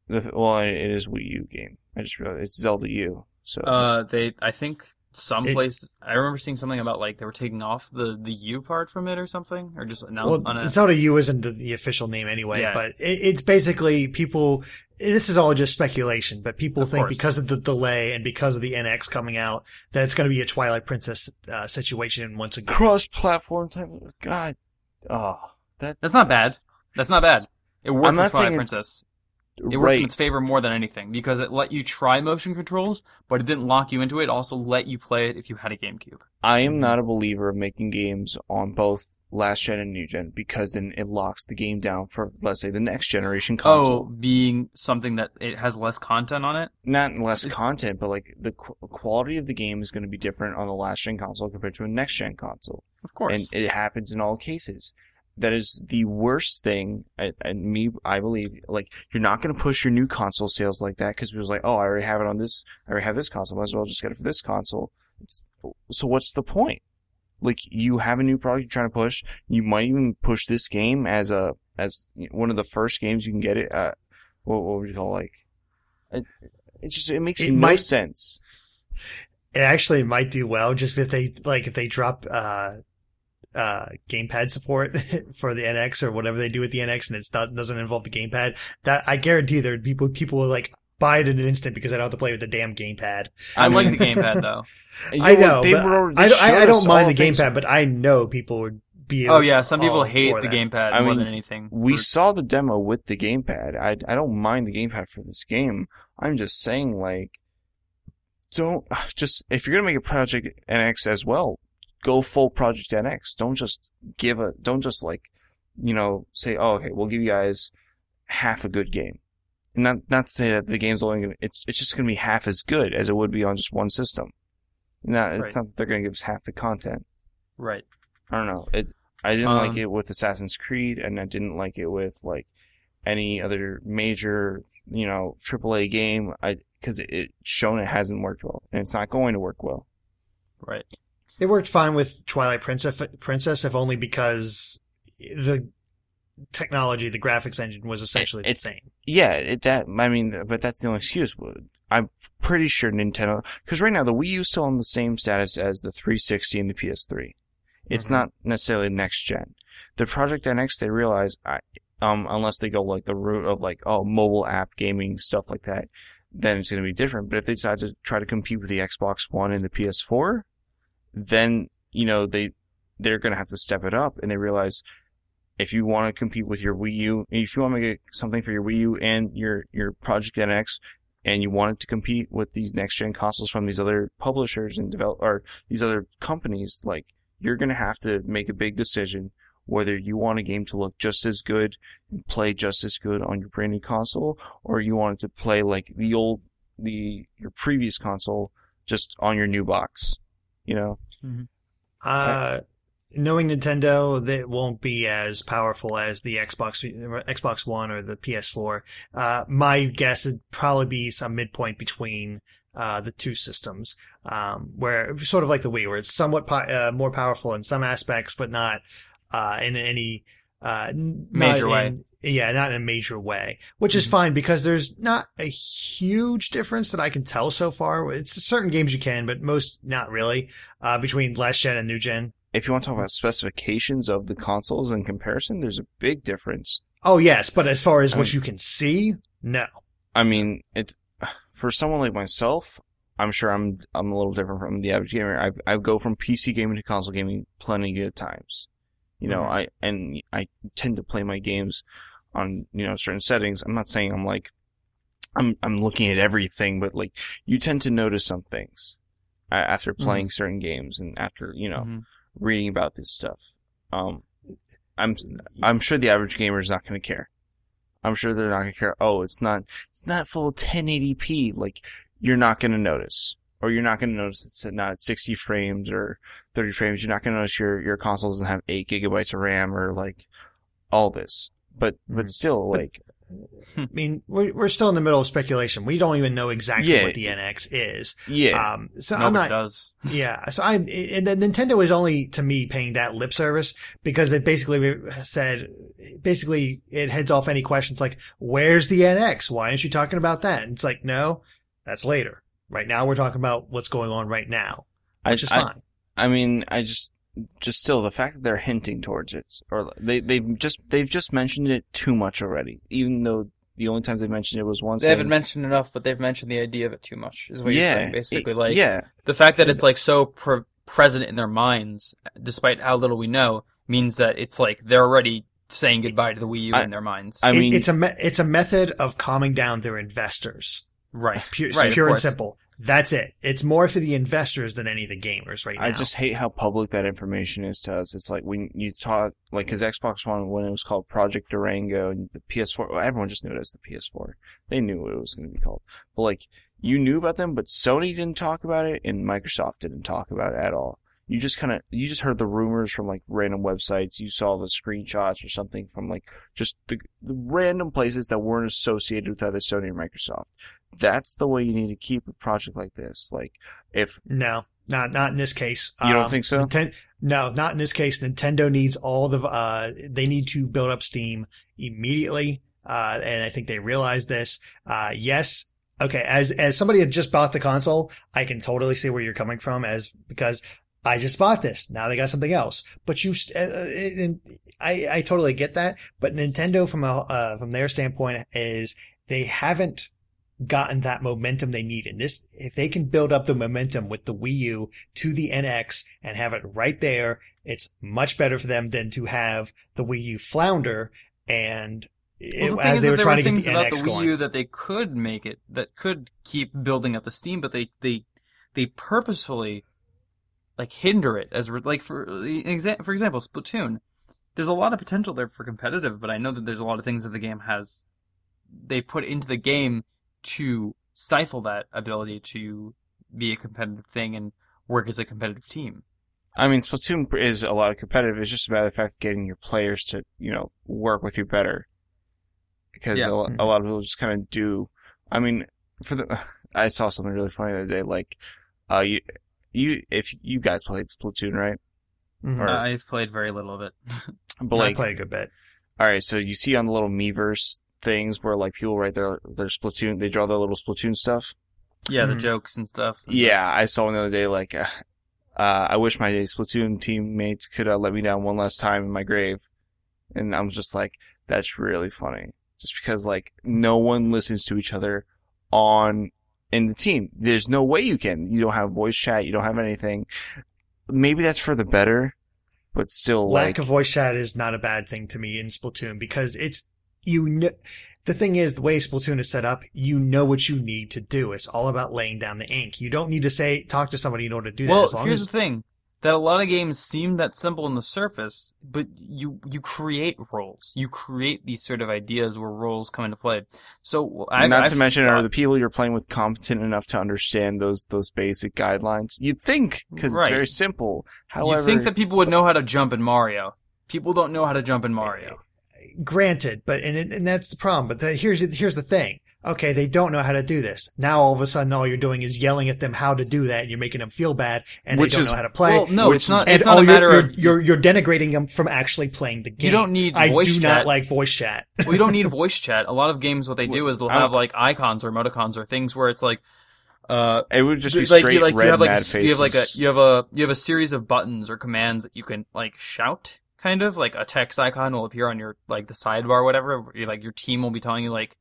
the well, it is Wii U game. I just realized it's Zelda U. So Uh, they, I think some It- place, I remember seeing something about like they were taking off the the U part from it or something, or just announced Well, on it. Zelda U isn't the, the official name anyway, Yeah. but it, it's basically people. This is all just speculation, but people Of think course. because of the delay and because of the NX coming out that it's going to be a Twilight Princess uh, situation once again. cross-platform type. Of, God, oh, that That's not bad. That's not bad. It worked I'm with not saying Twilight it's- Princess. It worked in its favor more than anything because it let you try motion controls, but it didn't lock you into it. It also let you play it if you had a GameCube. I am not a believer of making games on both last gen and new gen because then it locks the game down for let's say the next generation oh, console. Oh, being something that it has less content on it. Not less content, but like the qu- quality of the game is going to be different on the last gen console compared to a next gen console. Of course. and it happens in all cases. That is the worst thing, and- me, I believe. Like, you're not going to push your new console sales like that because people's like, oh, I already have it on this, I already have this console, might as well just get it for this console. It's, so what's the point? Like, you have a new product you're trying to push. You might even push this game as a, as one of the first games you can get it at, what, what would you call it, like, it, it just, it makes It no might- sense. It actually might do well just if they like if they drop uh uh gamepad support for the NX or whatever they do with the NX and it not, doesn't involve the gamepad. That I guarantee there'd be people people will like buy it in an instant because I don't have to play with the damn gamepad. I like the gamepad though. I know, they but were- they I, I, I don't mind the things- gamepad, but I know people would be. Oh yeah, some people all hate the that. gamepad I more mean, than anything. We For- saw the demo with the gamepad. I I don't mind the gamepad for this game. I'm just saying, like, don't just if you're gonna make a Project NX as well, go full Project NX. Don't just give a don't just like, you know, say, oh, okay, we'll give you guys half a good game. And not not to say that the game's only gonna it's it's just gonna be half as good as it would be on just one system. Not it's Right. not that they're gonna give us half the content. right. I don't know. It I didn't like Um, it with Assassin's Creed, and I didn't like it with like any other major, you know, AAA game. I because it, it shown it hasn't worked well, and it's not going to work well. Right. It worked fine with Twilight Princess, Princess, if only because the technology, the graphics engine was essentially the same. Yeah, it, that I mean, but that's the only excuse. I'm pretty sure Nintendo, because right now the Wii U is still on the same status as the 360 and the PS3. It's Mhm. not necessarily next gen. The Project NX, they realize, I, um, unless they go like the route of like, oh, mobile app gaming stuff like that, then it's going to be different. But if they decide to try to compete with the Xbox One and the PS4, then you know they they're going to have to step it up, and they realize if you want to compete with your Wii U, if you want to make something for your Wii U and your your Project NX, and you wanted to compete with these next gen consoles from these other publishers and develop or these other companies, like you're gonna have to make a big decision whether you want a game to look just as good and play just as good on your brand new console, or you want it to play like the old the your previous console just on your new box. You know? Uh, knowing Nintendo, that won't be as powerful as the Xbox, Xbox One or the PS4. Uh, my guess would probably be some midpoint between, uh, the two systems, um, where sort of like the Wii, where it's somewhat po- uh, more powerful in some aspects, but not, uh, in any, uh, n- Major way. in- yeah, not in a major way, which is Mhm. fine because there's not a huge difference that I can tell so far. It's certain games you can, but most not really, uh, between last gen and new gen. If you want to talk about specifications of the consoles in comparison, there's a big difference. Oh yes, but as far as I what mean- you can see, no. I mean, it for someone like myself, I'm sure I'm I'm a little different from the average gamer. I I go from PC gaming to console gaming plenty of times. You know. I and I tend to play my games on you know certain settings. I'm not saying I'm like I'm I'm looking at everything, but like you tend to notice some things uh, after playing certain games and after you know Mhm. reading about this stuff. Um, I'm I'm sure the average gamer is not going to care. I'm sure they're not going to care. Oh, it's not it's not full 1080p. Like you're not going to notice, or you're not going to notice it's not at 60 frames or 30 frames. You're not going to notice your your console doesn't have eight gigabytes of RAM or like all this. But but Mhm. still, But- like I mean, we're we're still in the middle of speculation. We don't even know exactly Yeah. what the NX is. yeah, Um, so I'm not. does. Yeah, so I and then Nintendo is only to me paying that lip service because they basically said basically it heads off any questions like where's the NX? Why aren't you talking about that? And it's like no, that's later. Right now we're talking about what's going on right now, I, which is I, fine. I mean, I just, just still the fact that they're hinting towards it, or they they've just they've just mentioned it too much already. Even though the only times they mentioned it was once. They haven't mentioned enough, but they've mentioned the idea of it too much. Is what yeah, you're saying, basically. it- like yeah, the fact that it's like so pre- present in their minds, despite how little we know, means that it's like they're already saying goodbye to the Wii U I- in their minds. I It- mean- it's a me- it's a method of calming down their investors. Right. Pure, Right, pure and simple. That's it. It's more for the investors than any of the gamers right now. I just hate how public that information is to us. It's like when you taught, like, because Xbox One, when it was called Project Durango, and the PS4, well, everyone just knew it as the PS4. They knew what it was going to be called. But, like, you knew about them, but Sony didn't talk about it, and Microsoft didn't talk about it at all. You just kind of, you just heard the rumors from, like, random websites. You saw the screenshots or something from, like, just the, the random places that weren't associated with either Sony or Microsoft. That's the way you need to keep a project like this. Like, if No, not not in this case. You don't Um, think so? Ninten- no, not in this case. Nintendo needs all the. Uh, they need to build up Steam immediately, uh, and I think they realize this. Uh, yes. Okay, as as somebody that just bought the console, I can totally see where you're coming from, as because I just bought this. Now they got something else, but you, st- uh, uh, and I I totally get that. But Nintendo, from a uh, from their standpoint, is they haven't gotten that momentum they need. And this, if they can build up the momentum with the Wii U to the NX and have it right there, it's much better for them than to have the Wii U flounder and it- Well, the as they were trying to get things the about NX the Wii going. U that they could make it, that could keep building up the steam, but they they they purposefully like hinder it as like for for example, Splatoon. There's a lot of potential there for competitive, but I know that there's a lot of things that the game has they put into the game to stifle that ability to be a competitive thing and work as a competitive team. I mean, Splatoon is a lot of competitive. It's just about the fact of getting your players to, you know, work with you better. Because Yeah. a, a lot of people just kind of do. I mean, for the, I saw something really funny the other day. Like, uh, you, you, if you guys played Splatoon, right? Mhm. Or- I've played very little of it. But I like, played a good bit. all right, so you see on the little Miiverse things where like people write their their Splatoon, they draw their little Splatoon stuff. yeah, the Mhm. jokes and stuff. Yeah, I saw one the other day. Like, uh, uh, I wish my Splatoon teammates could uh, let me down one last time in my grave, and I'm just like, that's really funny. Just because like no one listens to each other on in the team. There's no way you can. You don't have voice chat. You don't have anything. Maybe that's for the better, but still, Lack like, of voice chat is not a bad thing to me in Splatoon because it's you. Kn- the thing is, the way Splatoon is set up, you know what you need to do. It's all about laying down the ink. You don't need to say, talk to somebody in order to do that. Well, here's as, the thing: that a lot of games seem that simple on the surface, but you you create roles. You create these sort of ideas where roles come into play. So I, Not I've to mention, thought- are the people you're playing with competent enough to understand those those basic guidelines? You'd think because Right. it's very simple. However, you think that people would know how to jump in Mario? People don't know how to jump in Mario. Granted, but and and that's the problem. But the, here's here's the thing. Okay, they don't know how to do this. Now all of a sudden, all you're doing is yelling at them how to do that, and you're making them feel bad, and Which they don't is- know how to play. Well, no, which it's not. and It's not all a you're, matter you're, of you're you're denigrating them from actually playing the game. You don't need I voice do chat. not like voice chat. we don't need voice chat. A lot of games, what they do is they'll have like icons or emoticons or things where it's like, uh, it would just be like straight you like red you have like mad a, faces. you have like a you have a you have a series of buttons or commands that you can like shout kind of like a text icon will appear on your like the sidebar or whatever like your team will be telling you like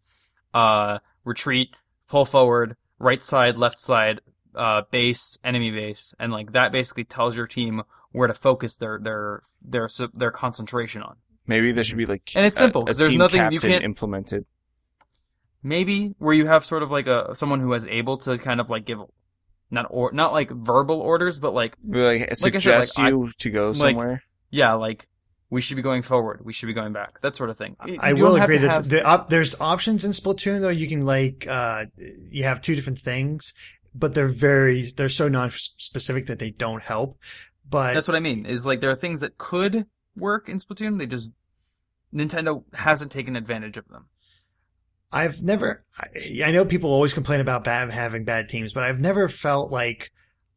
uh retreat pull forward right side left side uh base enemy base and like that basically tells your team where to focus their their their their concentration on Maybe there should be like And it's a- simple, there's team nothing you can't- implemented. maybe where you have sort of like a someone who is able to kind of like give not or not like verbal orders but like Be Like, Like I said, suggest like, I- you to go like, somewhere. Yeah like we should be going forward we should be going back that sort of thing You I will agree that have- the op- there's options in Splatoon though. You can like uh, you have two different things, but they're very they're so non-specific that they don't help. But that's what i mean is like there are things that could work in splatoon they just nintendo hasn't taken advantage of them I've never. I, I know people always complain about bad having bad teams, but I've never felt like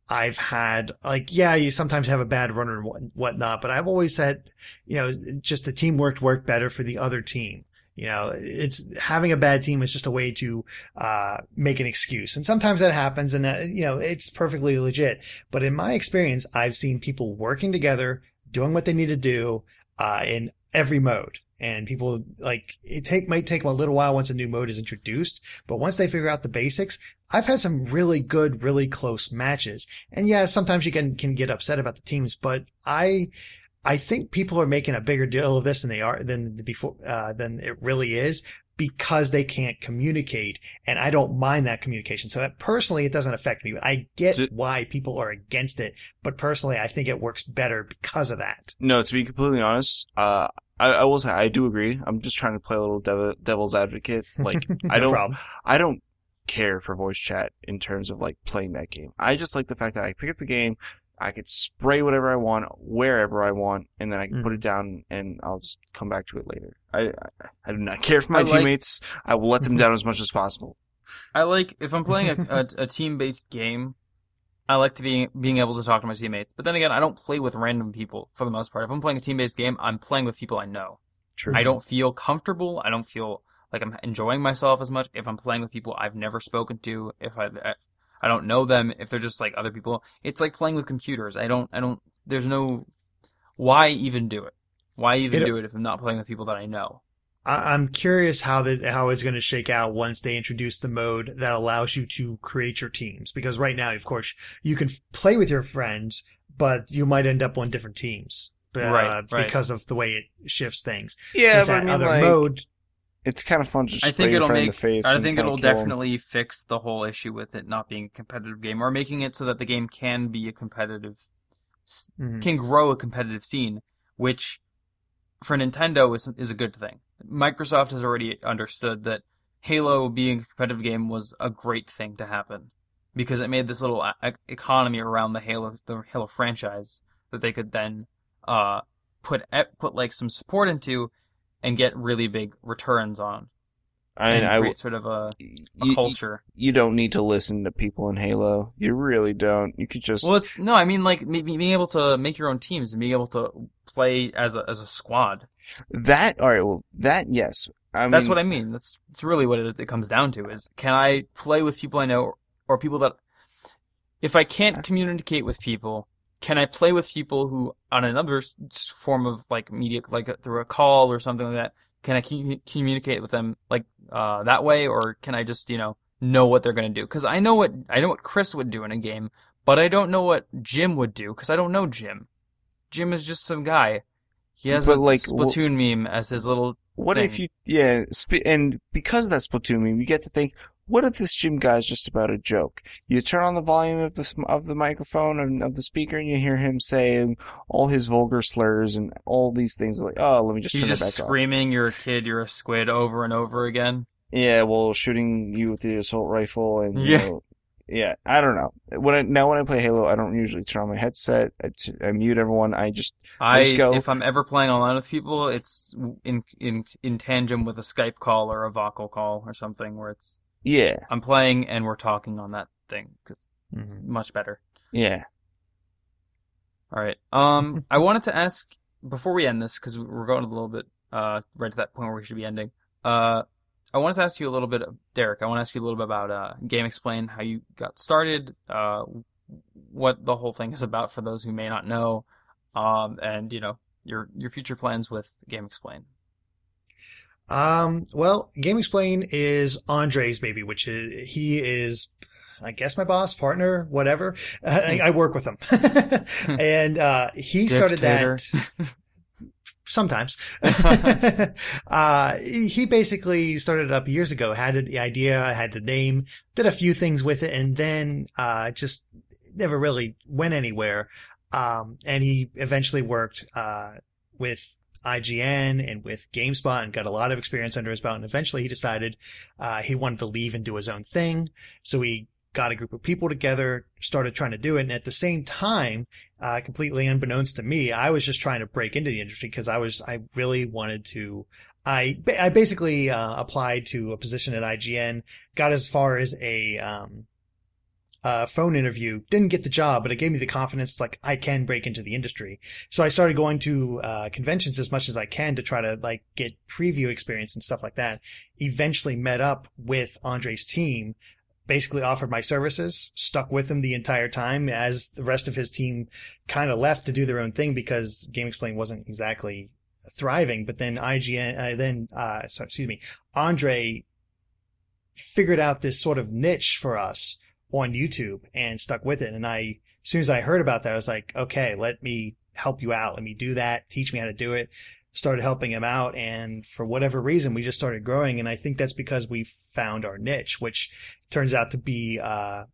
I've had like yeah, you sometimes have a bad runner and whatnot, but I've always said you know just the teamwork worked better for the other team. You know, it's having a bad team is just a way to uh, make an excuse, and sometimes that happens, and uh, you know it's perfectly legit. But in my experience, I've seen people working together, doing what they need to do uh, in every mode. And people like it take might take them a little while once a new mode is introduced, but once they figure out the basics, I've had some really good, really close matches. And yeah, sometimes you can can get upset about the teams, but I I think people are making a bigger deal of this than they are than the before uh, than it really is because they can't communicate, and I don't mind that communication. So that personally, it doesn't affect me. But I get why people are against it, but personally, I think it works better because of that. No, to be completely honest, uh, I, I will say I do agree. I'm just trying to play a little devil, devil's advocate. Like I don't, problem. I don't care for voice chat in terms of like playing that game. I just like the fact that I pick up the game, I could spray whatever I want wherever I want, and then I can put Mhm. it down and I'll just come back to it later. I I, I do not care for my I like- teammates. I will let them down as much as possible. i like if i'm playing a, a, a team-based game i like to be being able to talk to my teammates but then again i don't play with random people for the most part if i'm playing a team-based game i'm playing with people i know True. I don't feel comfortable. I don't feel like I'm enjoying myself as much if I'm playing with people I've never spoken to. If I I don't know them, if they're just like other people, it's like playing with computers. I don't I don't. There's no why even do it. Why even It- do it if I'm not playing with people that I know? I- I'm curious how the, how it's going to shake out once they introduce the mode that allows you to create your teams. Because right now, of course, you can f- play with your friends, but you might end up on different teams. Uh, Right, right. Because of the way it shifts things. yeah, With but I mean, other like, mode, it's kind of fun to just I think your it'll friend in make. the face. I think it'll kill 'em. definitely fix the whole issue with it not being a competitive game, or making it so that the game can be a competitive Mhm. can grow a competitive scene, which for Nintendo is is a good thing. Microsoft has already understood that Halo being a competitive game was a great thing to happen because it made this little economy around the Halo the Halo franchise that they could then uh put put like some support into and get really big returns on I and mean, I, create sort of a, a you, culture. you don't need to listen to people in Halo. You really don't. You could just Well, it's no, I mean like being able to make your own teams and being able to play as a as a squad. that. All right. Well, that yes. I mean, That's what I mean. That's that's really what it, it comes down to is can I play with people I know or, or people that if I can't communicate with people, can I play with people who on another form of like media like through a call or something like that? Can I communicate with them like uh that way or can I just, you know, know what they're going to do? Cuz I know what I know what Chris would do in a game, but I don't know what Jim would do cuz I don't know Jim. Jim is just some guy. He has But, a like, Splatoon meme as his little what if you yeah and because of that Splatoon meme, you get to think. What if this Jim guy's just about a joke? You turn on the volume of the of the microphone and of the speaker, and you hear him saying all his vulgar slurs and all these things. Like, oh, let me just He's turn just it back on. screaming, "You're a kid. You're a squid," over and over again. Yeah, well, shooting you with the assault rifle and you Yeah. know, yeah. I don't know. When I, now when I play Halo, I don't usually turn on my headset. I, t- I mute everyone. I just I just go- if I'm ever playing online with people, it's in in in tandem with a Skype call or a vocal call or something where it's yeah I'm playing and we're talking on that thing because it's Mhm. much better. yeah. All right. Um, I wanted to ask before we end this because we're going a little bit uh right to that point where we should be ending. Uh, I wanted to ask you a little bit, Derrick. I want to ask you a little bit about uh GameXplain, how you got started, uh, what the whole thing is about for those who may not know, um, and you know your your future plans with GameXplain. Um, well, GameXplain is Andre's baby, which is, he is, I guess my boss, partner, whatever. I, I work with him. and, uh, he started that sometimes. uh, he basically started it up years ago, had the idea, had the name, did a few things with it, and then, uh, just never really went anywhere. Um, and he eventually worked, uh, with IGN and with GameSpot and got a lot of experience under his belt. And eventually he decided, uh, he wanted to leave and do his own thing. So he got a group of people together, started trying to do it. And at the same time, uh, completely unbeknownst to me, I was just trying to break into the industry because I was, I really wanted to, I, I basically, uh, applied to a position at IGN, got as far as a, um, uh, phone interview, didn't get the job, but it gave me the confidence like I can break into the industry. So I started going to uh, conventions as much as I can to try to like get preview experience and stuff like that. Eventually met up with Andre's team, basically offered my services, stuck with him the entire time as the rest of his team kind of left to do their own thing because GameXplain wasn't exactly thriving. But then IGN, uh, then, uh, sorry, excuse me, Andre figured out this sort of niche for us on YouTube and stuck with it. And I, as soon as I heard about that, I was like, okay, let me help you out. Let me do that. Teach me how to do it. Started helping him out. And for whatever reason, we just started growing. And I think that's because we found our niche, which turns out to be, uh,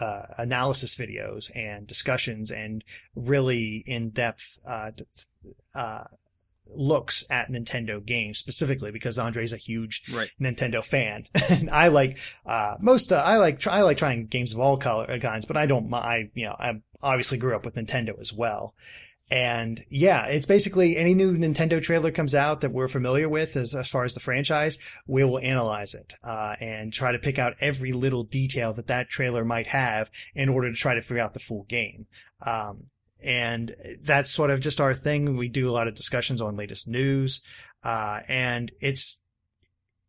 uh, analysis videos and discussions and really in-depth, uh, uh, looks at Nintendo games specifically because Andre's a huge Right. Nintendo fan, and I like uh, most. Uh, I like try, I like trying games of all color uh, kinds, but I don't. I you know I obviously grew up with Nintendo as well, and yeah, it's basically any new Nintendo trailer comes out that we're familiar with as as far as the franchise, we will analyze it uh, and try to pick out every little detail that that trailer might have in order to try to figure out the full game. Um, and that's sort of just our thing. We do a lot of discussions on latest news, uh, and it's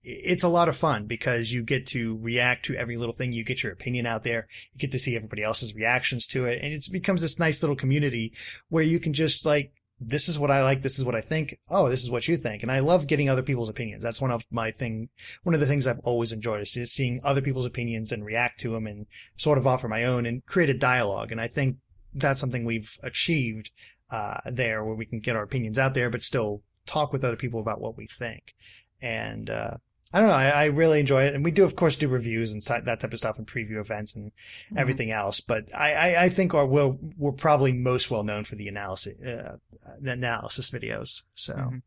it's a lot of fun because you get to react to every little thing. You get your opinion out there. You get to see everybody else's reactions to it, and it becomes this nice little community where you can just like. This is what I like. This is what I think. Oh, this is what you think. And I love getting other people's opinions. That's one of my thing. One of the things I've always enjoyed is seeing other people's opinions and react to them and sort of offer my own and create a dialogue. And I think that's something we've achieved uh, there, where we can get our opinions out there, but still talk with other people about what we think. And uh, I don't know, I, I really enjoy it, and we do, of course, do reviews and that type of stuff, and preview events and everything else. But I, I, I think our we're, we're probably most well known for the analysis uh, the analysis videos. So. Mhm.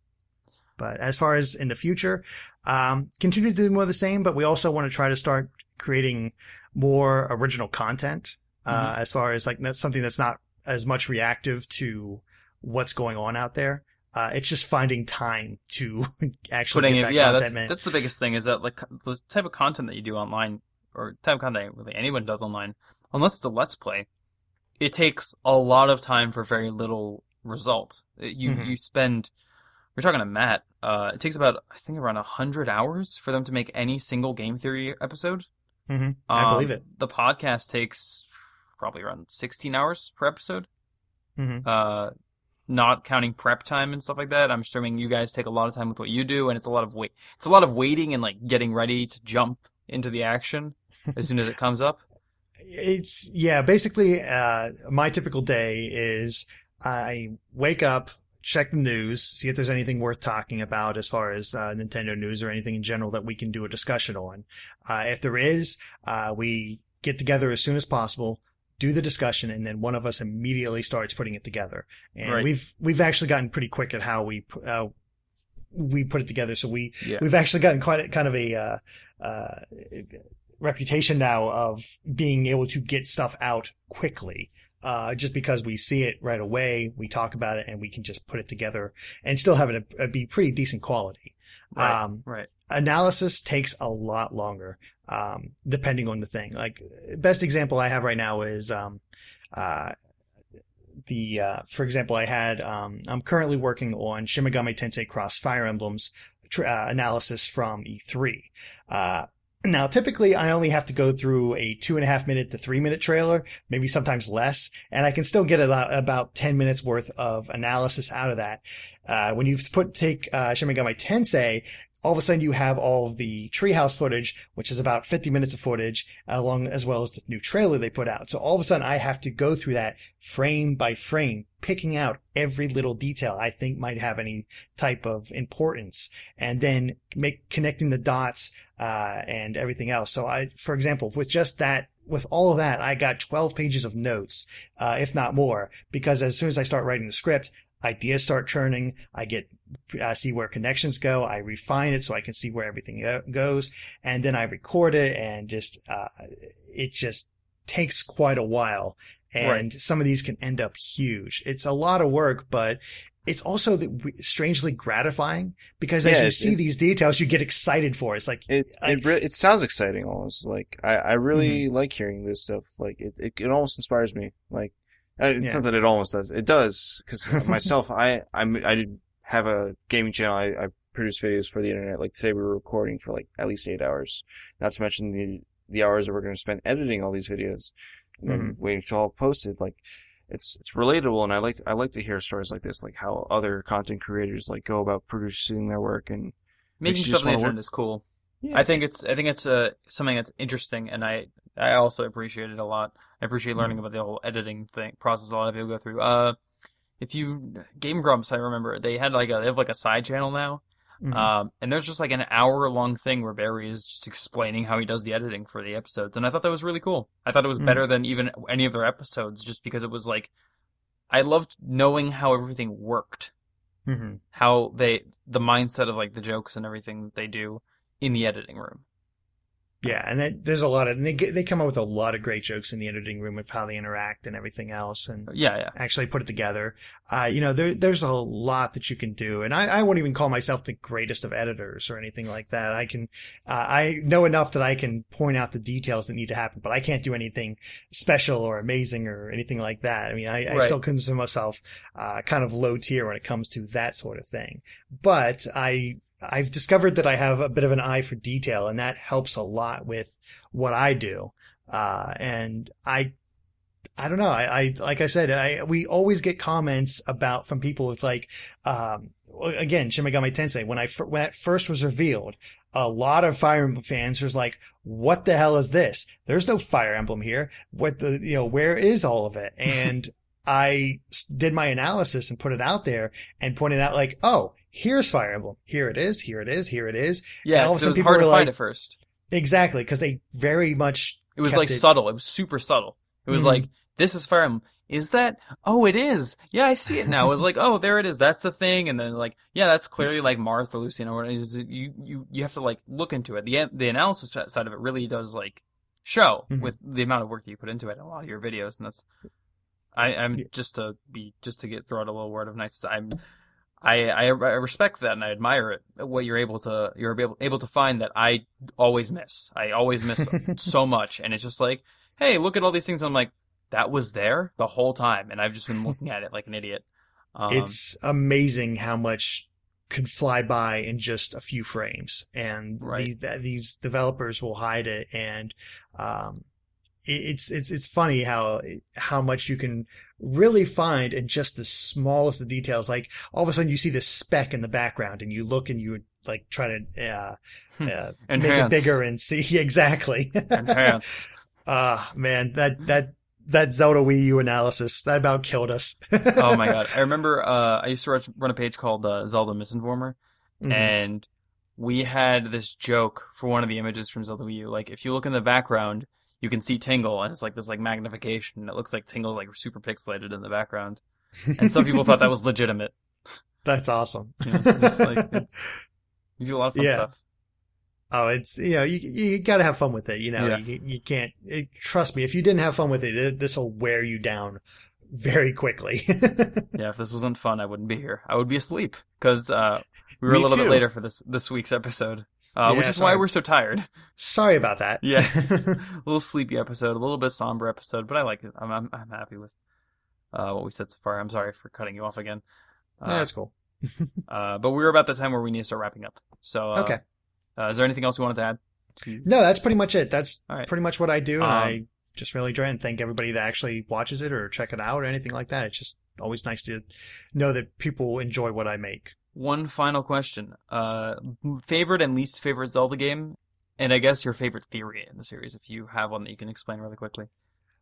But as far as in the future, um, continue to do more of the same, but we also want to try to start creating more original content, uh, as far as like that's something that's not as much reactive to what's going on out there. Uh, it's just finding time to actually putting get it that yeah content, that's man. that's the biggest thing is that like the type of content that you do online or type of content really anyone does online unless it's a let's play it takes a lot of time for very little result It- you Mhm. you spend we're talking to matt uh it takes about i think around 100 hours for them to make any single game theory episode hmm I Um, believe it. the podcast takes probably around 16 hours per episode hmm uh, not counting prep time and stuff like that. I'm assuming you guys take a lot of time with what you do, and it's a lot of wait. It's a lot of waiting and like getting ready to jump into the action as soon as it comes up. It's yeah, basically uh my typical day is I wake up, check the news, see if there's anything worth talking about as far as uh, Nintendo news or anything in general that we can do a discussion on. Uh, if there is, uh, we get together as soon as possible, do the discussion, and then one of us immediately starts putting it together. And Right. we've we've actually gotten pretty quick at how we uh, we put it together. So we Yeah. we've actually gotten quite a, kind of a uh, uh, reputation now of being able to get stuff out quickly. Uh, just because we see it right away, we talk about it, and we can just put it together and still have it uh, be pretty decent quality. Right. Um, Right. analysis takes a lot longer, um, depending on the thing. Like best example I have right now is, um, uh, the, uh, for example, I had, um, I'm currently working on Shin Megami Tensei Cross Fire Emblems tr- uh, analysis from E3. Now, typically, I only have to go through a two and a half minute to three minute trailer, maybe sometimes less, and I can still get about, about 10 minutes worth of analysis out of that. Uh, when you put, take, uh, Shin Megami Tensei, all of a sudden you have all of the treehouse footage, which is about 50 minutes of footage, along as well as the new trailer they put out. So all of a sudden I have to go through that frame by frame, picking out every little detail I think might have any type of importance, and then make connecting the dots uh, and everything else. So I, for example, with just that. With all of that, I got 12 pages of notes, uh, if not more, because as soon as I start writing the script, ideas start churning. I get uh, see where connections go. I refine it so I can see where everything goes, and then I record it, and just uh, it just takes quite a while. And some of these can end up huge. It's a lot of work, but it's also the, strangely gratifying because as Yeah, you see it- these details, you get excited for it. It's like It I- it re- it sounds exciting almost. Like I I really Mm-hmm. like hearing this stuff. Like it it, it almost inspires me. Like it's Yeah. not that it almost does. It does because myself I I'm I did have a gaming channel. I, I produce videos for the internet. Like today we were recording for like at least eight hours. Not to mention the the hours that we're going to spend editing all these videos and then Mm-hmm. waiting to all posted. Like it's it's relatable, and I like I like to hear stories like this, like how other content creators like go about producing their work and Making something stuff just on the wanna work- internet is cool. yeah. I think it's I think it's uh, something that's interesting, and I I also appreciate it a lot. I appreciate learning Mm-hmm. about the whole editing thing process a lot of people go through. Uh, if you Game Grumps, I remember they had like a they have like a side channel now, mhm. um, and there's just like an hour long thing where Barry is just explaining how he does the editing for the episodes, and I thought that was really cool. I thought it was Mhm. better than even any of their episodes, just because it was like I loved knowing how everything worked Mhm. how they the mindset of like the jokes and everything that they do in the editing room. Yeah, and that, there's a lot of and they get, they come up with a lot of great jokes in the editing room of how they interact and everything else, and Yeah, yeah. actually put it together. Uh, you know, there, there's a lot that you can do. And I, I won't even call myself the greatest of editors or anything like that. I can, uh, I know enough that I can point out the details that need to happen, but I can't do anything special or amazing or anything like that. I mean, I, I still consider myself, uh, kind of low tier when it comes to that sort of thing. But I, I've discovered that I have a bit of an eye for detail and that helps a lot with what I do. Uh, and I I don't know. I, I like I said, I we always get comments about from people with like, um, again, Shin Megami Tensei. When I when that first was revealed, a lot of Fire Emblem fans was like, "What the hell is this? There's no Fire Emblem here. What the you know? Where is all of it?" And I did my analysis and put it out there and pointed out like, "Oh, here's Fire Emblem. Here it is. Here it is. Here it is." Yeah, all of a sudden was people hard to were find like- at first. Exactly, because they very much It was like it- subtle. It was super subtle. It was Mhm. like, this is Fire Emblem. Is that? Oh, it is. Yeah, I see it now. It was like, oh, there it is. That's the thing. And then like, yeah, that's clearly like Martha, Lucina, or is you you you have to like look into it. The the analysis side of it really does like show Mhm. with the amount of work that you put into it in a lot of your videos, and that's. I, I'm Yeah. just to be just to get throw out a little word of nice. I'm I, I I respect that and I admire it. What you're able to you're able able to find that I always miss. I always miss so much, and it's just like, hey, look at all these things. I'm like, that was there the whole time, and I've just been looking at it like an idiot. Um, it's amazing how much could fly by in just a few frames and Right. these these developers will hide it and um it's it's it's funny how how much you can really find in just the smallest of details like all of a sudden you see this speck in the background and you look and you like try to uh, uh make it Hmm. Bigger and see exactly enhance. Ah, man, that that that Zelda Wii U analysis that about killed us. oh my god! I remember uh, I used to run a page called uh, Zelda Misinformer, Mhm. and we had this joke for one of the images from Zelda Wii U. Like, if you look in the background, you can see Tingle, and it's like this like magnification. It looks like Tingle like super pixelated in the background, and some people thought that was legitimate. That's awesome. You know, just like it's, you do a lot of fun Yeah. stuff. Oh, it's you know you you got to have fun with it. You know Yeah. you you can't it, trust me. If you didn't have fun with it, this will wear you down very quickly. Yeah, if this wasn't fun, I wouldn't be here. I would be asleep because uh, we were Me a little too. bit later for this this week's episode, uh, which Yeah, is why we're so tired. Sorry about that. Yeah, a little sleepy episode, a little bit somber episode, but I like it. I'm I'm, I'm happy with uh, what we said so far. I'm sorry for cutting you off again. Uh, Yeah, that's cool. uh, but we're about the time where we need to start wrapping up. So, uh, Okay. Uh, is there anything else you wanted to add? No, that's pretty much it. That's right. pretty much what I do, and Um, I just really enjoy it and thank everybody that actually watches it or check it out or anything like that. It's just always nice to know that people enjoy what I make. One final question: uh, favorite and least favorite Zelda game, and I guess your favorite theory in the series, if you have one that you can explain really quickly.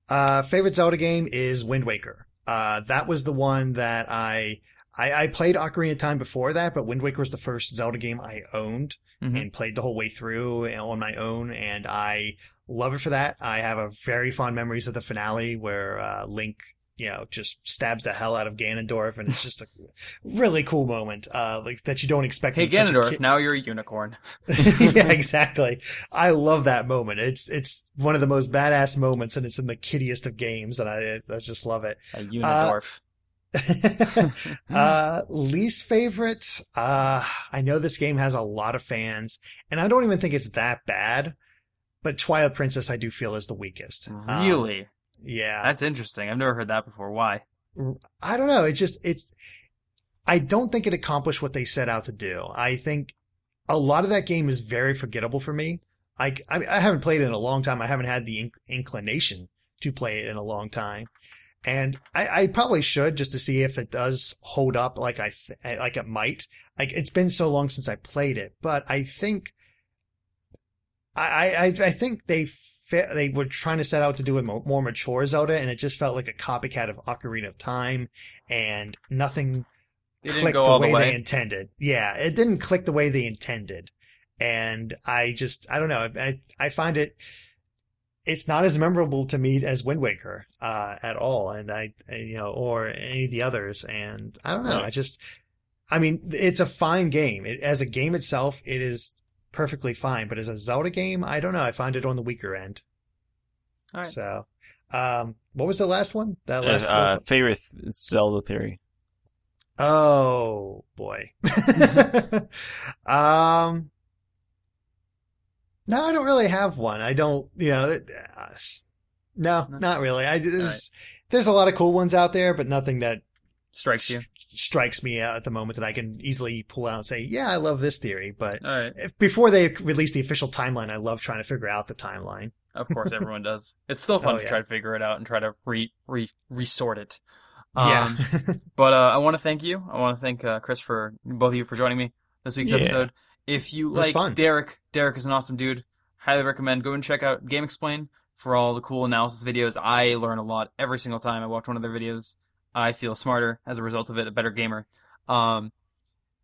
Uh, favorite Zelda game is Wind Waker. Uh, that was the one that I, I, I played Ocarina of Time before that, but Wind Waker was the first Zelda game I owned Mhm. and played the whole way through on my own. And I love it for that. I have a very fond memories of the finale where, uh, Link, you know, just stabs the hell out of Ganondorf. And it's just a really cool moment, uh, like that you don't expect. Hey Ganondorf, kid- now you're a unicorn. yeah, exactly. I love that moment. It's it's one of the most badass moments, and it's in the kiddiest of games, and I I just love it. A Unidorf. uh, least favorite. Uh, I know this game has a lot of fans, and I don't even think it's that bad. But Twilight Princess, I do feel is the weakest. Um, really? Yeah. That's interesting. I've never heard that before. Why? I don't know. It just, it's, I don't think it accomplished what they set out to do. I think a lot of that game is very forgettable for me. I, I, I haven't played it in a long time. I haven't had the inc- inclination to play it in a long time. And I, I probably should just to see if it does hold up like I, th- like it might. Like it's been so long since I played it, but I think, I, I, I think they they were trying to set out to do a more mature Zelda, and it just felt like a copycat of Ocarina of Time, and nothing clicked the way, the they intended. Yeah, it didn't click the way they intended, and I just I don't know. I I find it. It's not as memorable to me as Wind Waker uh, at all, and I, I- you know, or any of the others, and I don't know. Right. I just, I mean, it's a fine game. It, as a game itself, it is perfectly fine, but as a Zelda game, I don't know. I find it on the weaker end. All right. So, um, what was the last one? That last. Uh, favorite Zelda theory. oh boy. um. No, I don't really have one. I don't. You know. it- uh, no, No. not really. I there's there's a lot of cool ones out there, but nothing that Strikes you. strikes me out at the moment that I can easily pull out and say, yeah, I love this theory. But right. if, before they release the official timeline, I love trying to figure out the timeline. Of course, everyone does. It's still fun Oh, to yeah. try to figure it out and try to re re resort it. yeah. Um, But uh, I want to thank you. I want to thank uh, Chris for both of you for joining me this week's Yeah. episode. If you like fun. Derrick, Derrick is an awesome dude. Highly recommend go and check out GameXplain for all the cool analysis videos. I learn a lot every single time I watch one of their videos. I feel smarter as a result of it, a better gamer. Um,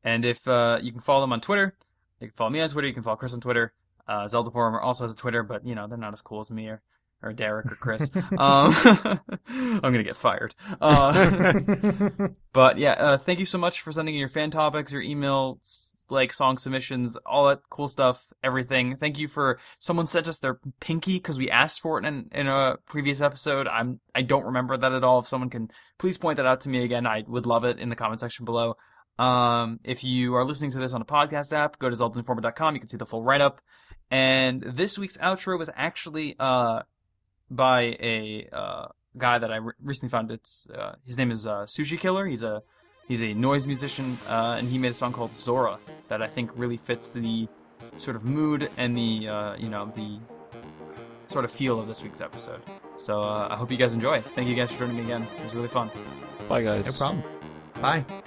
and if uh, you can follow them on Twitter, you can follow me on Twitter. You can follow Chris on Twitter. Uh, Zelda Forum also has a Twitter, but you know they're not as cool as me or, or Derrick or Chris. um, I'm gonna get fired. Uh, but yeah, uh, thank you so much for sending in your fan topics, your emails, like song submissions, all that cool stuff, everything. Thank you for someone sent us their pinky because we asked for it in, in a previous episode. I'm I don't remember that at all. If someone can please point that out to me again, I would love it in the comment section below. Um, if you are listening to this on a podcast app, go to zeldainformer.com. You can see the full write up. And this week's outro was actually uh by a uh guy that I re- recently found. It's uh, his name is uh, Sushi Killer. He's a he's a noise musician, uh, and he made a song called Zora that I think really fits the sort of mood and the uh, you know the sort of feel of this week's episode. So uh, I hope you guys enjoy. Thank you guys for joining me again. It was really fun. Bye, guys. no problem. Bye.